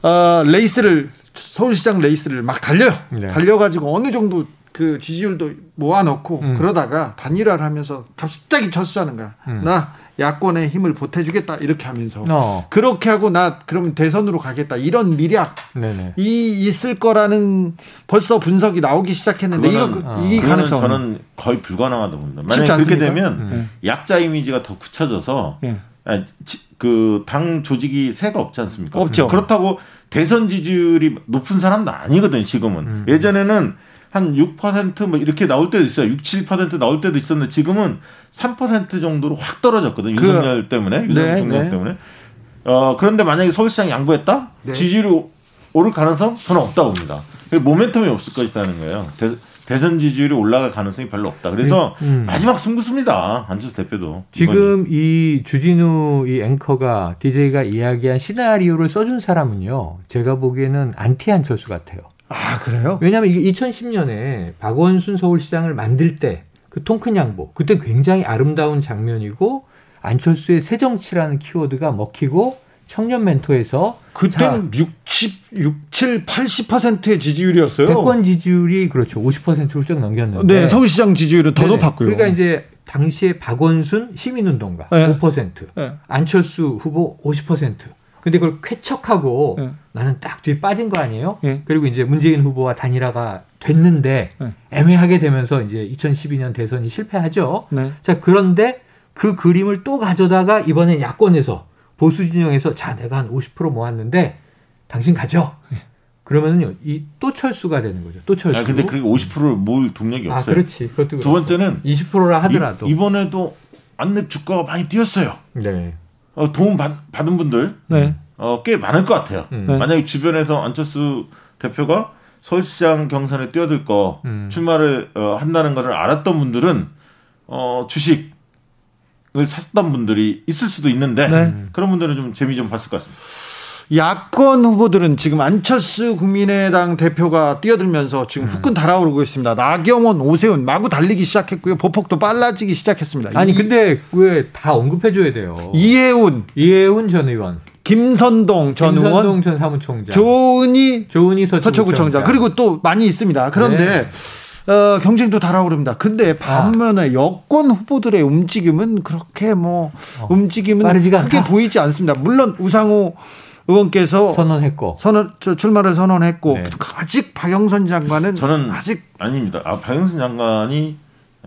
어, 레이스를 서울시장 레이스를 막 달려요. 네. 달려가지고 어느 정도 그 지지율도 모아놓고 음. 그러다가 단일화를 하면서 갑자기 철수하는 거야. 음. 나 야권의 힘을 보태주겠다 이렇게 하면서 어. 그렇게 하고 나 그러면 대선으로 가겠다 이런 미략 네네. 이 있을 거라는 벌써 분석이 나오기 시작했는데 이거 어. 이 가능성 저는 거의 불가능하다고 봅니다. 만약 그렇게 되면 음. 약자 이미지가 더 굳혀져서 네. 그당 조직이 새가 없지 않습니까? 없죠. 그렇다고 대선 지지율이 높은 사람도 아니거든 지금은 음. 예전에는 한 6%뭐 이렇게 나올 때도 있어요. 6, 7% 나올 때도 있었는데 지금은 3% 정도로 확 떨어졌거든요. 그, 윤석열 때문에, 윤석열 네, 네. 때문에. 어, 그런데 만약에 서울시장 양보했다? 네. 지지율이 오를 가능성 저는 없다고 봅니다. 모멘텀이 없을 것이라는 거예요. 대선 지지율이 올라갈 가능성이 별로 없다. 그래서 네. 음. 마지막 승부수입니다. 안철수 대표도. 지금 이번에. 이 주진우 이 앵커가 DJ가 이야기한 시나리오를 써준 사람은요. 제가 보기에는 안티 안철수 같아요. 아 그래요? 왜냐하면 이게 2010년에 박원순 서울시장을 만들 때 그 통큰 양보 그때 굉장히 아름다운 장면이고 안철수의 새정치라는 키워드가 먹히고 청년 멘토에서 그때는 60, 67, 80%의 지지율이었어요. 대권 지지율이 그렇죠. 50%를 훌쩍 넘겼는데. 네, 서울시장 지지율은 더 네네. 높았고요. 그러니까 이제 당시에 박원순 시민운동가 네. 5%, 네. 안철수 후보 50%. 근데 그걸 쾌척하고 네. 나는 딱 뒤에 빠진 거 아니에요? 네. 그리고 이제 문재인 후보와 단일화가 됐는데 네. 애매하게 되면서 이제 2012년 대선이 실패하죠. 네. 자, 그런데 그 그림을 또 가져다가 이번에 야권에서 보수 진영에서 자 내가 한 50% 모았는데 당신 가져. 네. 그러면은요 이 또 철수가 되는 거죠. 또 철수. 아 근데 그게 50%를 모을 동력이 아, 없어요. 아 그렇지. 그것도 두 번째는 20%라 하더라도 이, 번에도 안랩 주가가 많이 뛰었어요. 네. 어, 도움 받, 받은 분들 네. 어, 꽤 많을 것 같아요. 음. 네. 만약에 주변에서 안철수 대표가 서울시장 경선에 뛰어들 거 음. 출마를 어, 한다는 것을 알았던 분들은 어, 주식 샀던 분들이 있을 수도 있는데 네. 그런 분들은 좀 재미 좀 봤을 것 같습니다. 야권 후보들은 지금 안철수 국민의당 대표가 뛰어들면서 지금 음. 후끈 달아오르고 있습니다. 나경원, 오세훈 마구 달리기 시작했고요. 보폭도 빨라지기 시작했습니다. 아니 이, 근데 왜 다 언급해줘야 돼요? 이해훈, 이해훈 전 의원, 김선동 전 김선동 의원, 김선동 전 사무총장, 조은희, 조은희 서초구청장 그리고 또 많이 있습니다. 그런데 네. 어, 경쟁도 달아오릅니다. 근데 반면에 아. 여권 후보들의 움직임은 그렇게 뭐 어. 움직임은 크게. 보이지 않습니다. 물론 우상호 의원께서 선언했고 선언 출마를 선언했고 네. 아직 박영선 장관은 저는 아직 아닙니다. 아, 박영선 장관이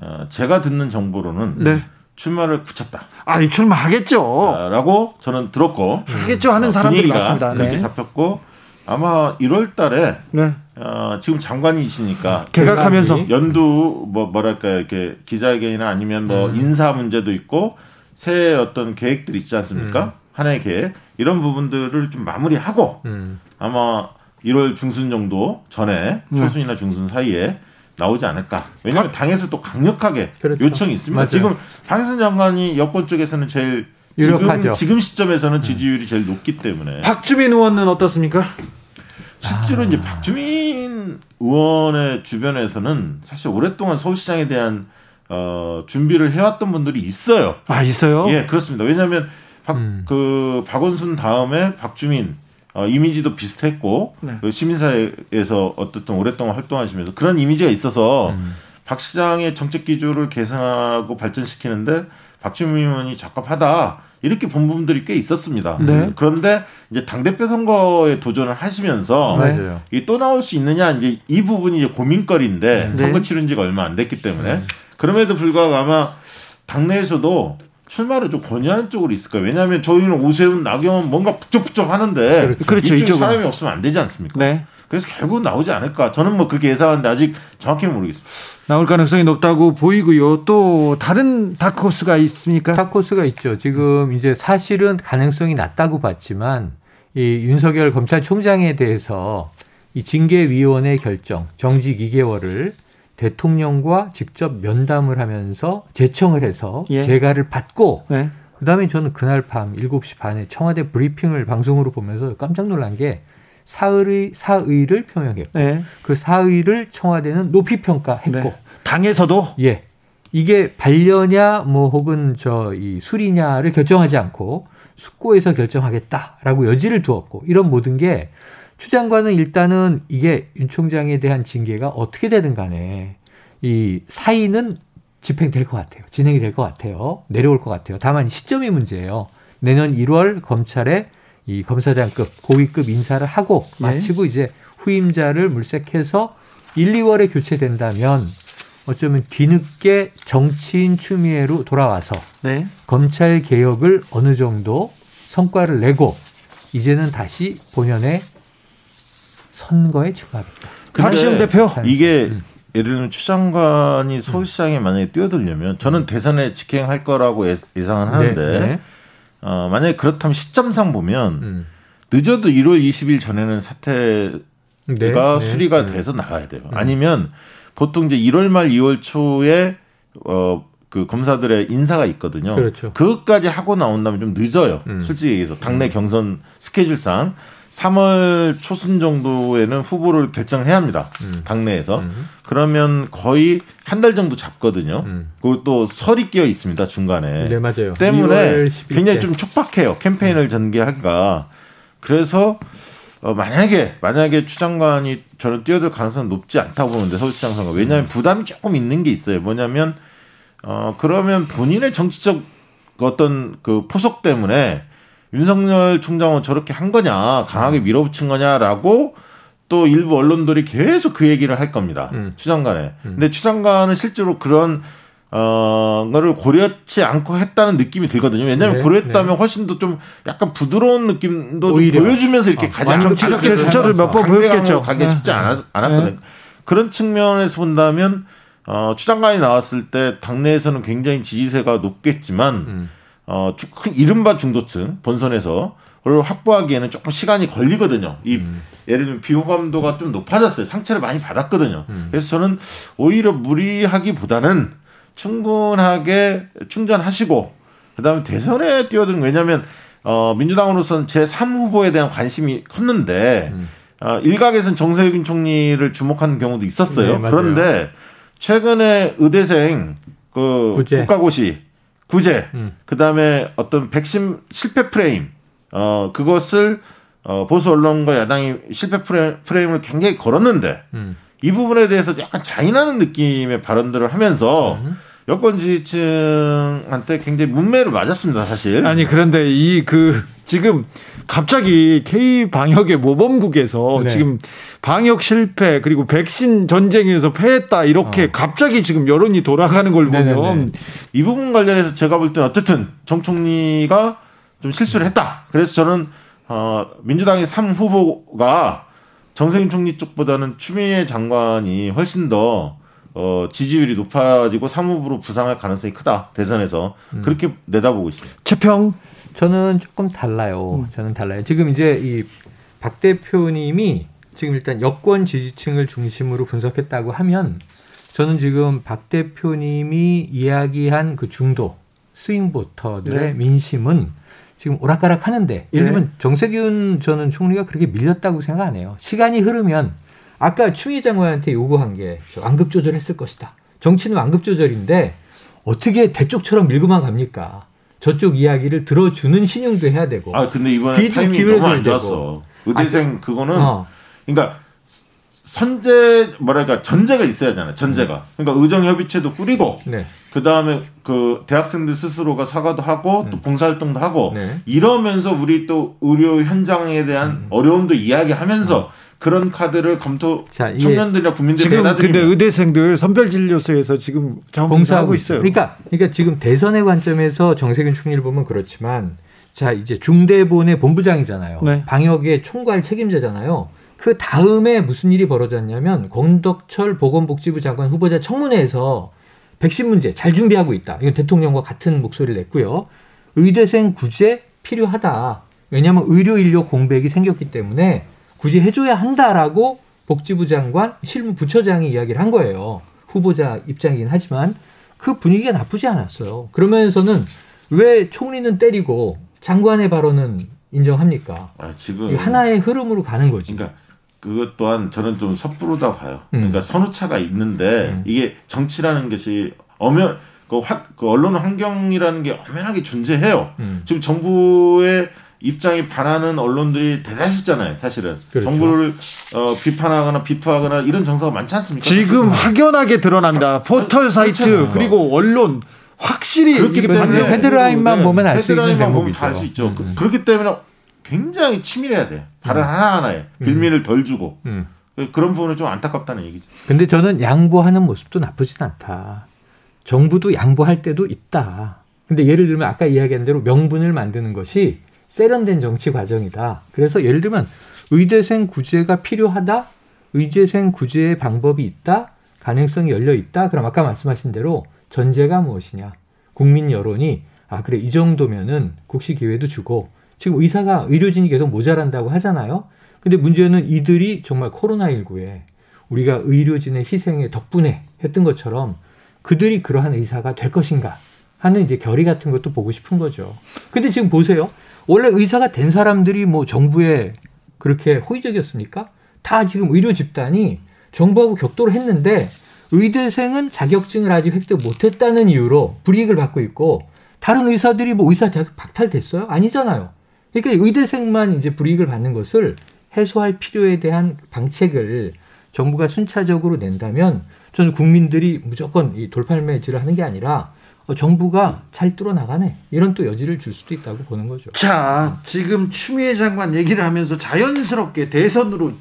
어, 제가 듣는 정보로는 네. 출마를 붙였다. 아, 출마하겠죠. 아, 라고 저는 들었고 하겠죠 하는 어, 사람들이 많습니다. 그렇게 네. 잡혔고 아마 1월 달에 네. 어, 지금 장관이시니까 개각하면서 연두 뭐 뭐랄까 이렇게 기자회견이나 아니면 뭐 음. 인사 문제도 있고 새 어떤 계획들 있지 않습니까? 음. 한해 계획 이런 부분들을 좀 마무리하고 음. 아마 1월 중순 정도 전에 네. 초순이나 중순 사이에 나오지 않을까. 왜냐하면 당에서 또 강력하게 그렇죠. 요청이 있습니다. 맞아요. 지금 박영선 장관이 여권 쪽에서는 제일 지금, 지금 시점에서는 음. 지지율이 제일 높기 때문에. 박주민 의원은 어떻습니까? 실제로 아. 이제 박주민 의원의 주변에서는 사실 오랫동안 서울시장에 대한 어, 준비를 해왔던 분들이 있어요. 아 있어요? 예, 그렇습니다. 왜냐하면 박, 음. 그 박원순 다음에 박주민 어, 이미지도 비슷했고 네. 그 시민사회에서 어떻든 오랫동안 활동하시면서 그런 이미지가 있어서 음. 박 시장의 정책 기조를 개선하고 발전시키는데 박주민 의원이 적합하다. 이렇게 본 부분들이 꽤 있었습니다. 네. 그런데 이제 당 대표 선거에 도전을 하시면서 네. 이또 나올 수 있느냐 이제 이 부분이 이제 고민거리인데 네. 선거 치른 지가 얼마 안 됐기 때문에 네. 그럼에도 불구하고 아마 당내에서도 출마를 좀 권유하는 쪽으로 있을 거예요. 왜냐하면 저희는 오세훈, 나경원 뭔가 북적북적 하는데 그렇죠. 그렇죠. 이쪽 사람이 없으면 안 되지 않습니까? 네. 그래서 결국 나오지 않을까. 저는 뭐 그렇게 예상하는데 아직 정확히는 모르겠습니다. 나올 가능성이 높다고 보이고요. 또 다른 다크호스가 있습니까? 다크호스가 있죠. 지금 이제 사실은 가능성이 낮다고 봤지만 이 윤석열 검찰총장에 대해서 이 징계위원회 결정 정직 2개월을 대통령과 직접 면담을 하면서 제청을 해서 예. 재가를 받고 네. 그다음에 저는 그날 밤 7시 반에 청와대 브리핑을 방송으로 보면서 깜짝 놀란 게 사의 사의를 표명했고 네. 그 사의를 청와대는 높이 평가했고 네. 당에서도 예 이게 반려냐 뭐 혹은 저이 술이냐를 결정하지 않고 숙고에서 결정하겠다라고 여지를 두었고 이런 모든 게 추 장관은 일단은 이게 윤 총장에 대한 징계가 어떻게 되든 간에 이 사의는 집행될 것 같아요. 진행이 될 것 같아요. 내려올 것 같아요. 다만 시점이 문제예요. 내년 1월 검찰에 이 검사장급 고위급 인사를 하고 네. 마치고 이제 후임자를 물색해서 1, 2월에 교체된다면 어쩌면 뒤늦게 정치인 추미애로 돌아와서 네. 검찰 개혁을 어느 정도 성과를 내고 이제는 다시 본연의 선거에 출마하겠다. 박시영 대표 이게 음. 예를 들면 추 장관이 서울시장에 만약에 뛰어들려면 저는 대선에 직행할 거라고 예상은 하는데 네, 네. 어, 만약에 그렇다면 시점상 보면 음. 늦어도 1월 20일 전에는 사태가 네, 네, 수리가 네. 돼서 나가야 돼요. 음. 아니면 보통 이제 1월 말 2월 초에 어, 그 검사들의 인사가 있거든요. 그렇죠. 그것까지 하고 나온다면 좀 늦어요. 음. 솔직히 얘기해서 당내 음. 경선 스케줄상 3월 초순 정도에는 후보를 결정을 해야 합니다. 음. 당내에서. 음. 그러면 거의 한 달 정도 잡거든요. 음. 그리고 또 설이 끼어 있습니다. 중간에. 네, 맞아요. 때문에 굉장히 좀 촉박해요. 캠페인을 전개하기가. 그래서 어, 만약에 만약에 추 장관이 저는 뛰어들 가능성은 높지 않다고 보는데 서울시장 선거 왜냐하면 부담이 조금 있는 게 있어요. 뭐냐면 어 그러면 본인의 정치적 어떤 그 포석 때문에 윤석열 총장은 저렇게 한 거냐 강하게 음. 밀어붙인 거냐라고 또 일부 언론들이 계속 그 얘기를 할 겁니다. 음. 추 장관에. 음. 근데 추 장관은 실제로 그런 어, 거를 고려치 않고 했다는 느낌이 들거든요. 왜냐하면 네, 고려했다면 네. 훨씬 더 좀 약간 부드러운 느낌도 보여주면서 이렇게 어, 가지 않고 제스처를 몇 번 보였겠죠. 가기 쉽지 네. 않았, 않았거든요. 네. 그런 측면에서 본다면 어, 추장관이 나왔을 때 당내에서는 굉장히 지지세가 높겠지만 음. 어, 이른바 중도층 본선에서 그걸 확보하기에는 조금 시간이 걸리거든요. 이 음. 예를 들면 비호감도가 좀 높아졌어요. 상처를 많이 받았거든요. 음. 그래서 저는 오히려 무리하기보다는 충분하게 충전하시고 그다음에 대선에 뛰어드는 왜냐하면 어, 민주당으로서는 제 3 후보에 대한 관심이 컸는데 음. 어, 일각에서는 정세균 총리를 주목하는 경우도 있었어요. 네, 그런데 최근에 의대생 그 구제. 국가고시 구제 음. 그 다음에 어떤 백신 실패 프레임 어 그것을 어 보수 언론과 야당이 실패 프레임, 을 굉장히 걸었는데 음. 이 부분에 대해서 약간 자인하는 느낌의 발언들을 하면서 음. 여권 지지층한테 굉장히 문매를 맞았습니다, 사실. 아니 그런데 이 그 지금 갑자기 K 방역의 모범국에서 네. 지금 방역 실패 그리고 백신 전쟁에서 패했다 이렇게 어. 갑자기 지금 여론이 돌아가는 걸 보면 네네네. 이 부분 관련해서 제가 볼 때는 어쨌든 정 총리가 좀 실수를 했다. 그래서 저는 어 민주당의 3 후보가 정세균 총리 쪽보다는 추미애 장관이 훨씬 더 어, 지지율이 높아지고 사무부로 부상할 가능성이 크다. 대선에서. 음. 그렇게 내다보고 있습니다. 최평. 저는 조금 달라요. 음. 저는 달라요. 지금 이제 이 박 대표님이 지금 일단 여권 지지층을 중심으로 분석했다고 하면 저는 지금 박 대표님이 이야기한 그 중도 스윙보터들의 네. 민심은 지금 오락가락 하는데 예를 들면 네. 정세균 저는 총리가 그렇게 밀렸다고 생각 안 해요. 시간이 흐르면 아까 추미애 장관한테 요구한 게 완급 조절했을 것이다. 정치는 완급 조절인데 어떻게 대쪽처럼 밀고만 갑니까? 저쪽 이야기를 들어주는 신용도 해야 되고. 아 근데 이번에 타이밍이 너무 안 좋았어. 의대생 아, 그거는 어. 그러니까 선제 뭐랄까 전제가 있어야 하잖아요. 전제가. 음. 그러니까 의정 협의체도 꾸리고 네. 그 다음에 그 대학생들 스스로가 사과도 하고 음. 또 봉사활동도 하고 네. 이러면서 우리 또 의료 현장에 대한 음. 어려움도 이야기하면서 음. 그런 카드를 검토 자, 청년들이나 국민들이 지금 근데 의대생들 선별진료소에서 지금 봉사하고 있어요. 그러니까 그러니까 지금 대선의 관점에서 정세균 총리를 보면 그렇지만 자 이제 중대본의 본부장이잖아요. 네. 방역의 총괄 책임자잖아요. 그 다음에 무슨 일이 벌어졌냐면 권덕철 보건복지부 장관 후보자 청문회에서 백신 문제 잘 준비하고 있다. 이건 대통령과 같은 목소리를 냈고요. 의대생 구제 필요하다. 왜냐하면 의료 인력 공백이 생겼기 때문에 굳이 해줘야 한다라고 복지부 장관 실무 부처장이 이야기를 한 거예요. 후보자 입장이긴 하지만 그 분위기가 나쁘지 않았어요. 그러면서는 왜 총리는 때리고 장관의 발언은 인정합니까? 아, 지금 하나의 흐름으로 가는 거지. 그러니까 그것 또한 저는 좀 섣부르다 봐요. 음. 그러니까 선후차가 있는데 음. 이게 정치라는 것이 엄연 그, 화, 그 언론 환경이라는 게 엄연하게 존재해요. 음. 지금 정부의 입장이 반하는 언론들이 대다수잖아요, 사실은. 그렇죠. 정부를 어, 비판하거나 비토하거나 이런 정서가 많지 않습니까? 지금 확연하게 드러난다. 아, 포털 사이트 그리고 언론 확실히 그렇기 때문에 헤드라인만 네, 보면 알 수 있는 헤드라인만 보면 다 알 수 있죠. 음. 그렇기 때문에 굉장히 치밀해야 돼. 발언 음. 하나하나에 음. 빌미를 덜 주고 음. 그런 부분은 좀 안타깝다는 얘기죠. 근데 저는 양보하는 모습도 나쁘진 않다. 정부도 양보할 때도 있다. 근데 예를 들면 아까 이야기한 대로 명분을 만드는 것이 세련된 정치 과정이다. 그래서 예를 들면 의대생 구제가 필요하다. 의대생 구제의 방법이 있다. 가능성이 열려 있다. 그럼 아까 말씀하신 대로 전제가 무엇이냐? 국민 여론이 아 그래 이 정도면은 국시 기회도 주고 지금 의사가 의료진이 계속 모자란다고 하잖아요. 근데 문제는 이들이 정말 코로나19에 우리가 의료진의 희생의 덕분에 했던 것처럼 그들이 그러한 의사가 될 것인가 하는 이제 결의 같은 것도 보고 싶은 거죠. 근데 지금 보세요. 원래 의사가 된 사람들이 뭐 정부에 그렇게 호의적이었습니까? 다 지금 의료 집단이 정부하고 격돌을 했는데 의대생은 자격증을 아직 획득 못했다는 이유로 불이익을 받고 있고 다른 의사들이 뭐 의사 자격 박탈됐어요? 아니잖아요. 그러니까 의대생만 이제 불이익을 받는 것을 해소할 필요에 대한 방책을 정부가 순차적으로 낸다면 저는 국민들이 무조건 이 돌팔매질을 하는 게 아니라 어, 정부가 잘 뚫어 나가네 이런 또 여지를 줄 수도 있다고 보는 거죠. 자 지금 추미애 장관 얘기를 하면서 자연스럽게 대선으로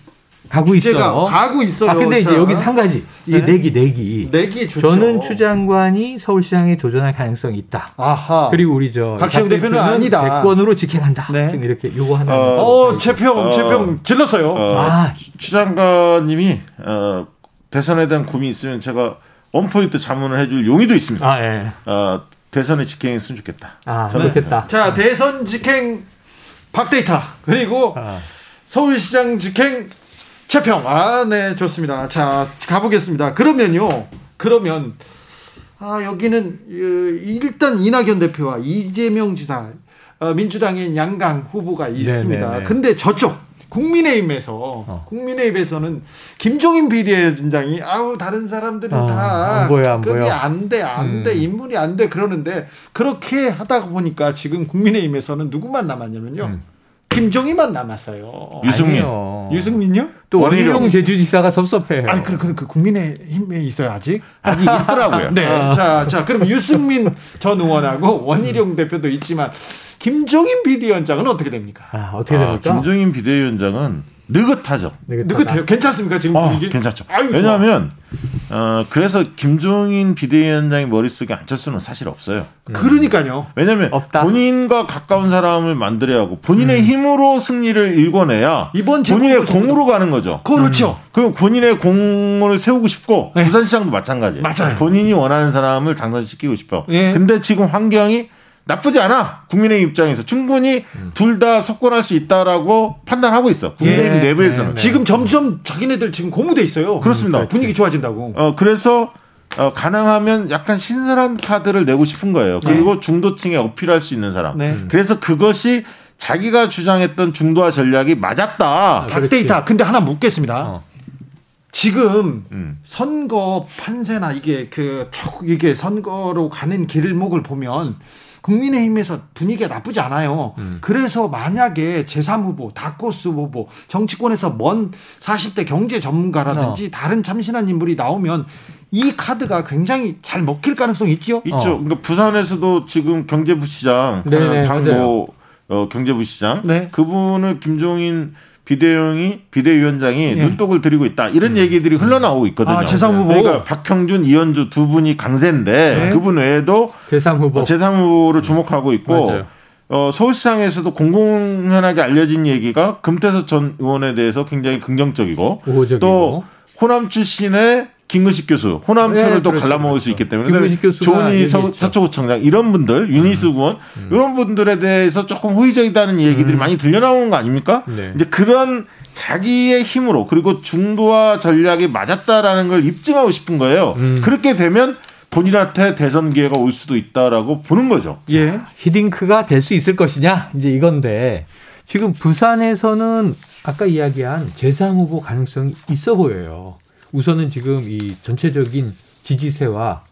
가고 있어요. 가고 있어요. 아 근데 이제 여기 한 가지 네? 내기 내기 내기 좋죠. 저는 추 장관이 서울시장에 도전할 가능성이 있다. 아하. 그리고 우리 저 박시영 대표는 아니다. 대권으로 직행한다. 네. 지금 이렇게 요거하는. 어, 최평 어, 최평 질렀어요. 어, 아. 추 장관님이 어, 대선에 대한 고민이 있으면 제가 원포인트 자문을 해줄 용의도 있습니다. 아, 예. 어, 대선에 직행했으면 좋겠다. 아, 좋겠다. 자, 대선 직행 박데이터 그리고 아. 서울시장 직행 최평. 아, 네, 좋습니다. 자, 가보겠습니다. 그러면요. 그러면 아, 여기는 일단 이낙연 대표와 이재명 지사, 어, 민주당의 양강 후보가 있습니다. 네네네. 근데 저쪽 국민의힘에서 어. 국민의힘에서는 김종인 비대위원장이 아우 다른 사람들은 어, 다 그게 안돼 안돼 음. 인물이 안 돼 그러는데 그렇게 하다 보니까 지금 국민의힘에서는 누구만 남았냐면요. 음. 김종희만 남았어요. 유승민. 아니요. 유승민요? 또 원희룡 제주지사가 섭섭해요. 아니, 그, 그, 그 국민의힘에 있어요, 아직? 아직 있더라고요. 네. 아. 자, 자, 그럼 유승민 전 의원하고 원희룡 대표도 있지만 김종인 비대위원장은 어떻게 됩니까? 아, 어떻게 됩니까? 아, 김종인 비대위원장은 느긋하죠. 느긋해요. 괜찮습니까 지금 어, 분위기? 괜찮죠. 아유, 왜냐하면 어, 그래서 김종인 비대위원장의 머릿속에 안철수는 사실 없어요. 음. 그러니까요. 왜냐하면 없다. 본인과 가까운 사람을 만들어야 하고 본인의 음. 힘으로 승리를 일궈내야 이번 본인의 공으로 가는 거죠. 그렇죠. 음. 그럼 본인의 공을 세우고 싶고 네. 부산시장도 마찬가지. 맞아요. 본인이 원하는 사람을 당선시키고 싶어. 네. 근데 지금 환경이 나쁘지 않아. 국민의힘 입장에서 충분히 음. 둘다 석권할 수 있다라고 판단하고 있어. 국민의힘 예, 내부에서는. 네, 네. 지금 점점 자기네들 지금 고무돼 있어요. 그렇습니다. 음, 분위기 좋아진다고. 어 그래서 어, 가능하면 약간 신선한 카드를 내고 싶은 거예요. 네. 그리고 네. 중도층에 어필할 수 있는 사람. 네. 그래서 그것이 자기가 주장했던 중도화 전략이 맞았다. 아, 박데이터. 근데 하나 묻겠습니다. 어. 지금 음. 선거 판세나 이게 그 이게 선거로 가는 길목을 보면 국민의힘에서 분위기가 나쁘지 않아요. 음. 그래서 만약에 제3후보, 다코스 후보, 정치권에서 먼 40대 경제 전문가라든지 어. 다른 참신한 인물이 나오면 이 카드가 굉장히 잘 먹힐 가능성이 있죠. 있죠. 어. 그러니까 부산에서도 지금 경제부시장, 당고 어, 경제부시장, 네. 그분을 김종인 비대위원이 비대위원장이 네. 눈독을 들이고 있다 이런 음. 얘기들이 흘러나오고 있거든요. 아, 재상 후보. 그러니까 박형준, 이현주 두 분이 강세인데 네. 그분 외에도 재상 후보, 재상 후보를 주목하고 있고 어, 서울시장에서도 공공연하게 알려진 얘기가 금태섭 전 의원에 대해서 굉장히 긍정적이고 우호적이고. 또 호남 출신의 김근식 교수, 호남 편을 네, 또 그렇죠, 갈라먹을 그렇죠. 수 있기 때문에 조은희 서초구청장 이런 분들, 유니스 음. 의원 음. 이런 분들에 대해서 조금 호의적이다는 얘기들이 음. 많이 들려나오는 거 아닙니까? 네. 이제 그런 자기의 힘으로 그리고 중도화 전략이 맞았다라는 걸 입증하고 싶은 거예요. 음. 그렇게 되면 본인한테 대선 기회가 올 수도 있다라고 보는 거죠. 예. 히딩크가 될 수 있을 것이냐 이제 이건데 지금 부산에서는 아까 이야기한 재상 후보 가능성이 있어 보여요. 우선은 지금 이 전체적인 지지세와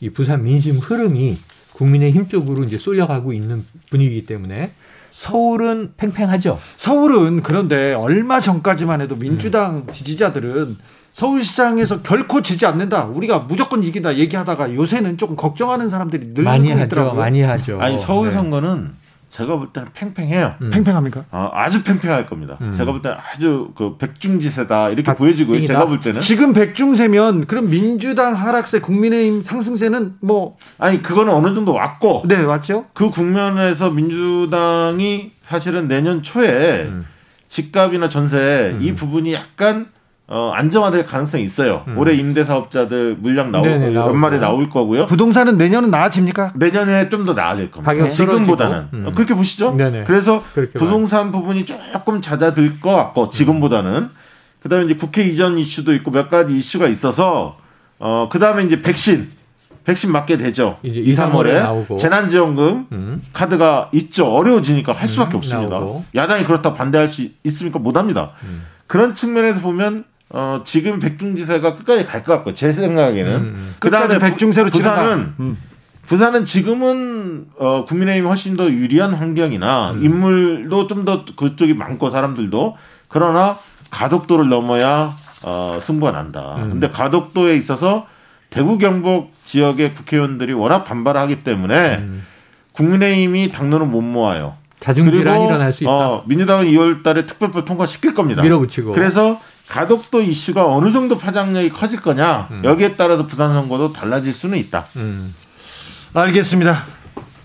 이 부산 민심 흐름이 국민의힘 쪽으로 이제 쏠려가고 있는 분위기이기 때문에 서울은 팽팽하죠. 서울은 그런데 얼마 전까지만 해도 민주당 음. 지지자들은 서울시장에서 결코 지지 않는다. 우리가 무조건 이긴다 얘기하다가 요새는 조금 걱정하는 사람들이 늘고 많이 있더라고요. 하죠. 많이 하죠. 아니 서울 네. 선거는 제가 볼 때는 팽팽해요. 음. 팽팽합니까? 어, 아주 팽팽할 겁니다. 음. 제가 볼 때는 아주 그 백중지세다 이렇게 보여지고요. 제가 볼 때는 지금 백중세면 그럼 민주당 하락세, 국민의힘 상승세는 뭐 아니 그거는 어느 정도 왔고 네 왔죠. 그 국면에서 민주당이 사실은 내년 초에 음. 집값이나 전세 이 음. 부분이 약간 어, 안정화될 가능성이 있어요. 음. 올해 임대 사업자들 물량 나올 네네, 연말에 나올 거고요. 부동산은 내년은 나아집니까? 내년에 좀 더 나아질 겁니다. 지금보다는 음. 그렇게 보시죠. 네네. 그래서 부동산 부분이 조금 잦아들 것 같고 지금보다는 그다음에 이제 국회 이전 이슈도 있고 몇 가지 이슈가 있어서 어 그다음에 이제 백신 백신 맞게 되죠. 이제 2, 3월에 재난지원금 음. 카드가 있죠. 어려워지니까 할 수밖에 음, 없습니다. 나오고. 야당이 그렇다 반대할 수 있습니까? 못합니다. 음. 그런 측면에서 보면 어, 지금 백중지세가 끝까지 갈 것 같고 제 생각에는 음, 음. 그다음에 백중세로 부산은 음. 부산은 지금은 어, 국민의힘이 훨씬 더 유리한 환경이나 음. 인물도 좀 더 그쪽이 많고 사람들도 그러나 가덕도를 넘어야 어, 승부가 난다. 음. 근데 가덕도에 있어서 대구 경북 지역의 국회의원들이 워낙 반발하기 때문에 음. 국민의힘이 당론을 못 모아요. 자중질환이 일어날 수 있다. 어, 민주당은 2월 달에 특별법 통과시킬 겁니다. 밀어붙이고. 그래서 가덕도 이슈가 어느 정도 파장력이 커질 거냐 음. 여기에 따라서 부산 선거도 달라질 수는 있다. 음. 알겠습니다.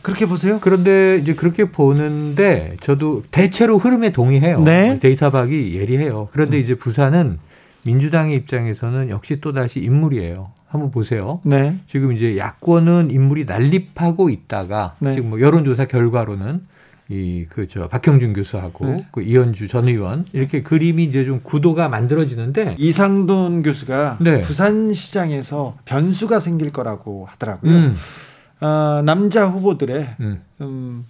그렇게 보세요? 그런데 이제 그렇게 보는데 저도 대체로 흐름에 동의해요. 네. 데이터 박이 예리해요. 그런데 음. 이제 부산은 민주당의 입장에서는 역시 또 다시 인물이에요. 한번 보세요. 네. 지금 이제 야권은 인물이 난립하고 있다가 네. 지금 뭐 여론조사 결과로는 이 그 저 박형준 교수하고 네. 그 이현주 전 의원 이렇게 그림이 이제 좀 구도가 만들어지는데 이상돈 교수가 네. 부산시장에서 변수가 생길 거라고 하더라고요. 음. 어, 남자 후보들의 음. 음,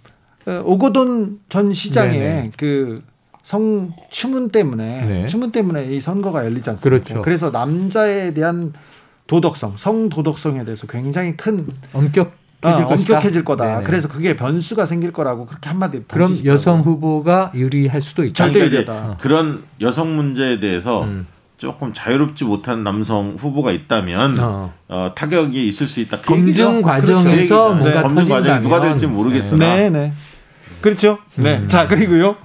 어, 오고돈 전 시장의 네네. 그 성추문 때문에 네. 추문 때문에 이 선거가 열리지 않습니까? 그렇죠. 그래서 남자에 대한 도덕성, 성 도덕성에 대해서 굉장히 큰 엄격 어, 엄격해질 거다. 네네. 그래서 그게 변수가 생길 거라고 그렇게 한마디 그럼 여성 후보가 유리할 수도 있다. 절대 유리하다. 그런 여성 문제에 대해서 음. 조금 자유롭지 못한 남성 후보가 있다면 어. 어, 타격이 있을 수 있다. 그 검증 과정에서 그렇죠. 뭔가 네. 검증 과정이 누가 될지 모르겠으나. 네, 네. 그렇죠. 네. 음. 자, 그리고요.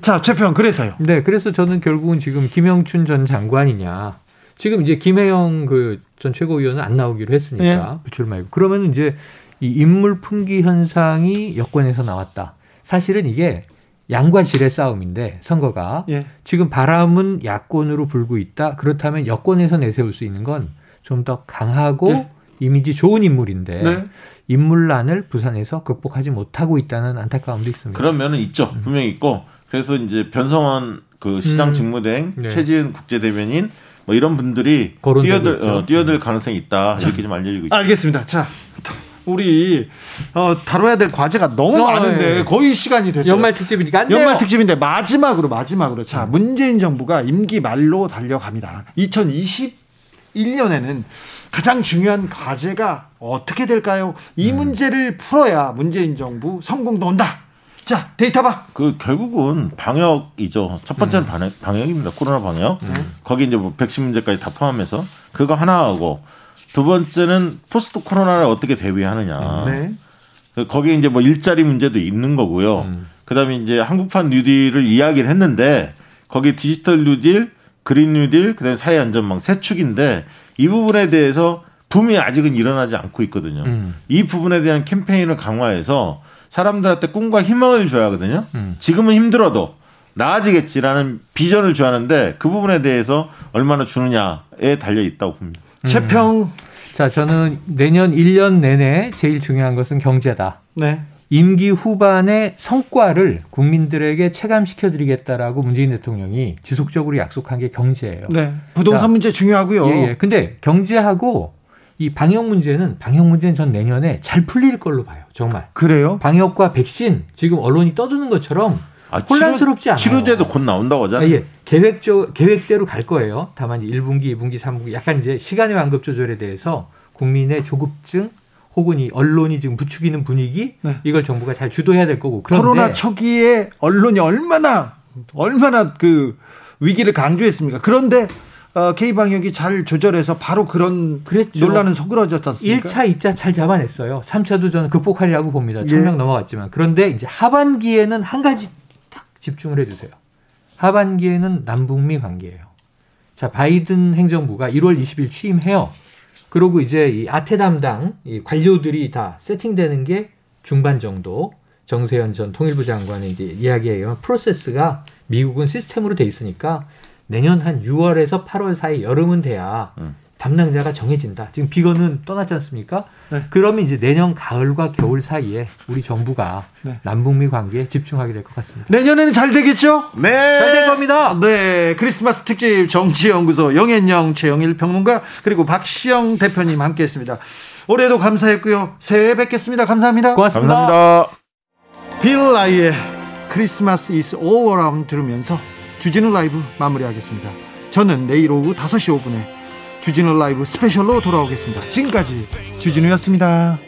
자, 최평 그래서요. 네, 그래서 저는 결국은 지금 김영춘 전 장관이냐. 지금 이제 김혜영 그 전 최고위원은 안 나오기로 했으니까 네. 부출 말고 그러면 이제 이 인물 풍기 현상이 여권에서 나왔다. 사실은 이게 양과 질의 싸움인데 선거가 예. 지금 바람은 야권으로 불고 있다. 그렇다면 여권에서 내세울 수 있는 건 좀 더 강하고 예. 이미지 좋은 인물인데 네. 인물난을 부산에서 극복하지 못하고 있다는 안타까움도 있습니다. 그런 면은 있죠. 음. 분명히 있고 그래서 이제 변성원 그 시장 음. 직무대행 네. 최지은 국제대변인 뭐 이런 분들이 뛰어들 어, 뛰어들 가능성이 있다 이렇게 좀 알려지고 있죠. 알겠습니다. 자 우리 어, 다뤄야 될 과제가 너무 어, 많은데 네. 거의 시간이 됐어요. 연말 특집이니까 연말 특집인데 마지막으로 마지막으로 자 문재인 정부가 임기 말로 달려갑니다. 2021년에는 가장 중요한 과제가 어떻게 될까요? 이 음. 문제를 풀어야 문재인 정부 성공도 온다. 자, 데이터박. 그 결국은 방역이죠. 첫 번째는 음. 방역, 입니다 코로나 방역. 음. 거기 이제 뭐 백신 문제까지 다 포함해서 그거 하나 하고 두 번째는 포스트 코로나를 어떻게 대비하느냐. 네. 거기에 이제 뭐 일자리 문제도 있는 거고요. 음. 그다음에 이제 한국판 뉴딜을 이야기를 했는데 거기 디지털 뉴딜, 그린 뉴딜, 그다음에 사회 안전망 세 축인데 이 부분에 대해서 붐이 아직은 일어나지 않고 있거든요. 음. 이 부분에 대한 캠페인을 강화해서 사람들한테 꿈과 희망을 줘야 하거든요. 음. 지금은 힘들어도 나아지겠지라는 비전을 줘야 하는데 그 부분에 대해서 얼마나 주느냐에 달려 있다고 봅니다. 음. 최평. 자, 저는 내년 1년 내내 제일 중요한 것은 경제다. 네. 임기 후반의 성과를 국민들에게 체감시켜 드리겠다라고 문재인 대통령이 지속적으로 약속한 게 경제예요. 네. 부동산 자, 문제 중요하고요. 예, 예. 근데 경제하고 이 방역 문제는 방역 문제는 전 내년에 잘 풀릴 걸로 봐요. 정말. 그래요? 방역과 백신 지금 언론이 떠드는 것처럼 아, 혼란스럽지 않아요. 치료제도 곧 나온다고 하잖아요. 예, 계획적 계획대로 갈 거예요. 다만 1분기, 2분기, 3분기 약간 이제 시간의 완급 조절에 대해서 국민의 조급증 혹은 이 언론이 지금 부추기는 분위기 네. 이걸 정부가 잘 주도해야 될 거고 그런데 코로나 초기에 언론이 얼마나 얼마나 그 위기를 강조했습니까? 그런데 어, K 방역이 잘 조절해서 바로 그런 그랬죠. 논란은 소그러졌지 않습니까? 1차, 2차 잘 잡아냈어요. 3차도 저는 극복하리라고 봅니다. 천명 예. 넘어갔지만 그런데 이제 하반기에는 한 가지 집중을 해주세요. 하반기에는 남북미 관계예요. 자, 바이든 행정부가 1월 20일 취임해요. 그리고 이제 이 아태 담당 이 관료들이 다 세팅되는 게 중반 정도 정세현 전 통일부 장관의 이제 이야기에 의한 프로세스가 미국은 시스템으로 돼 있으니까 내년 한 6월에서 8월 사이 여름은 돼야 음. 담당자가 정해진다. 지금 비건은 떠났지 않습니까? 네. 그러면 이제 내년 가을과 겨울 사이에 우리 정부가 네. 남북미 관계에 집중하게 될 것 같습니다. 내년에는 잘 되겠죠? 네. 잘 될 겁니다. 네. 크리스마스 특집 정치연구소 영앤영 최영일 평론가 그리고 박시영 대표님 함께 했습니다. 올해도 감사했고요. 새해 뵙겠습니다. 감사합니다. 고맙습니다. 감사합니다. 빌 라이의 크리스마스 is all around 들으면서 주진우 라이브 마무리하겠습니다. 저는 내일 오후 5시 5분에 주진우 라이브 스페셜로 돌아오겠습니다. 지금까지 주진우였습니다.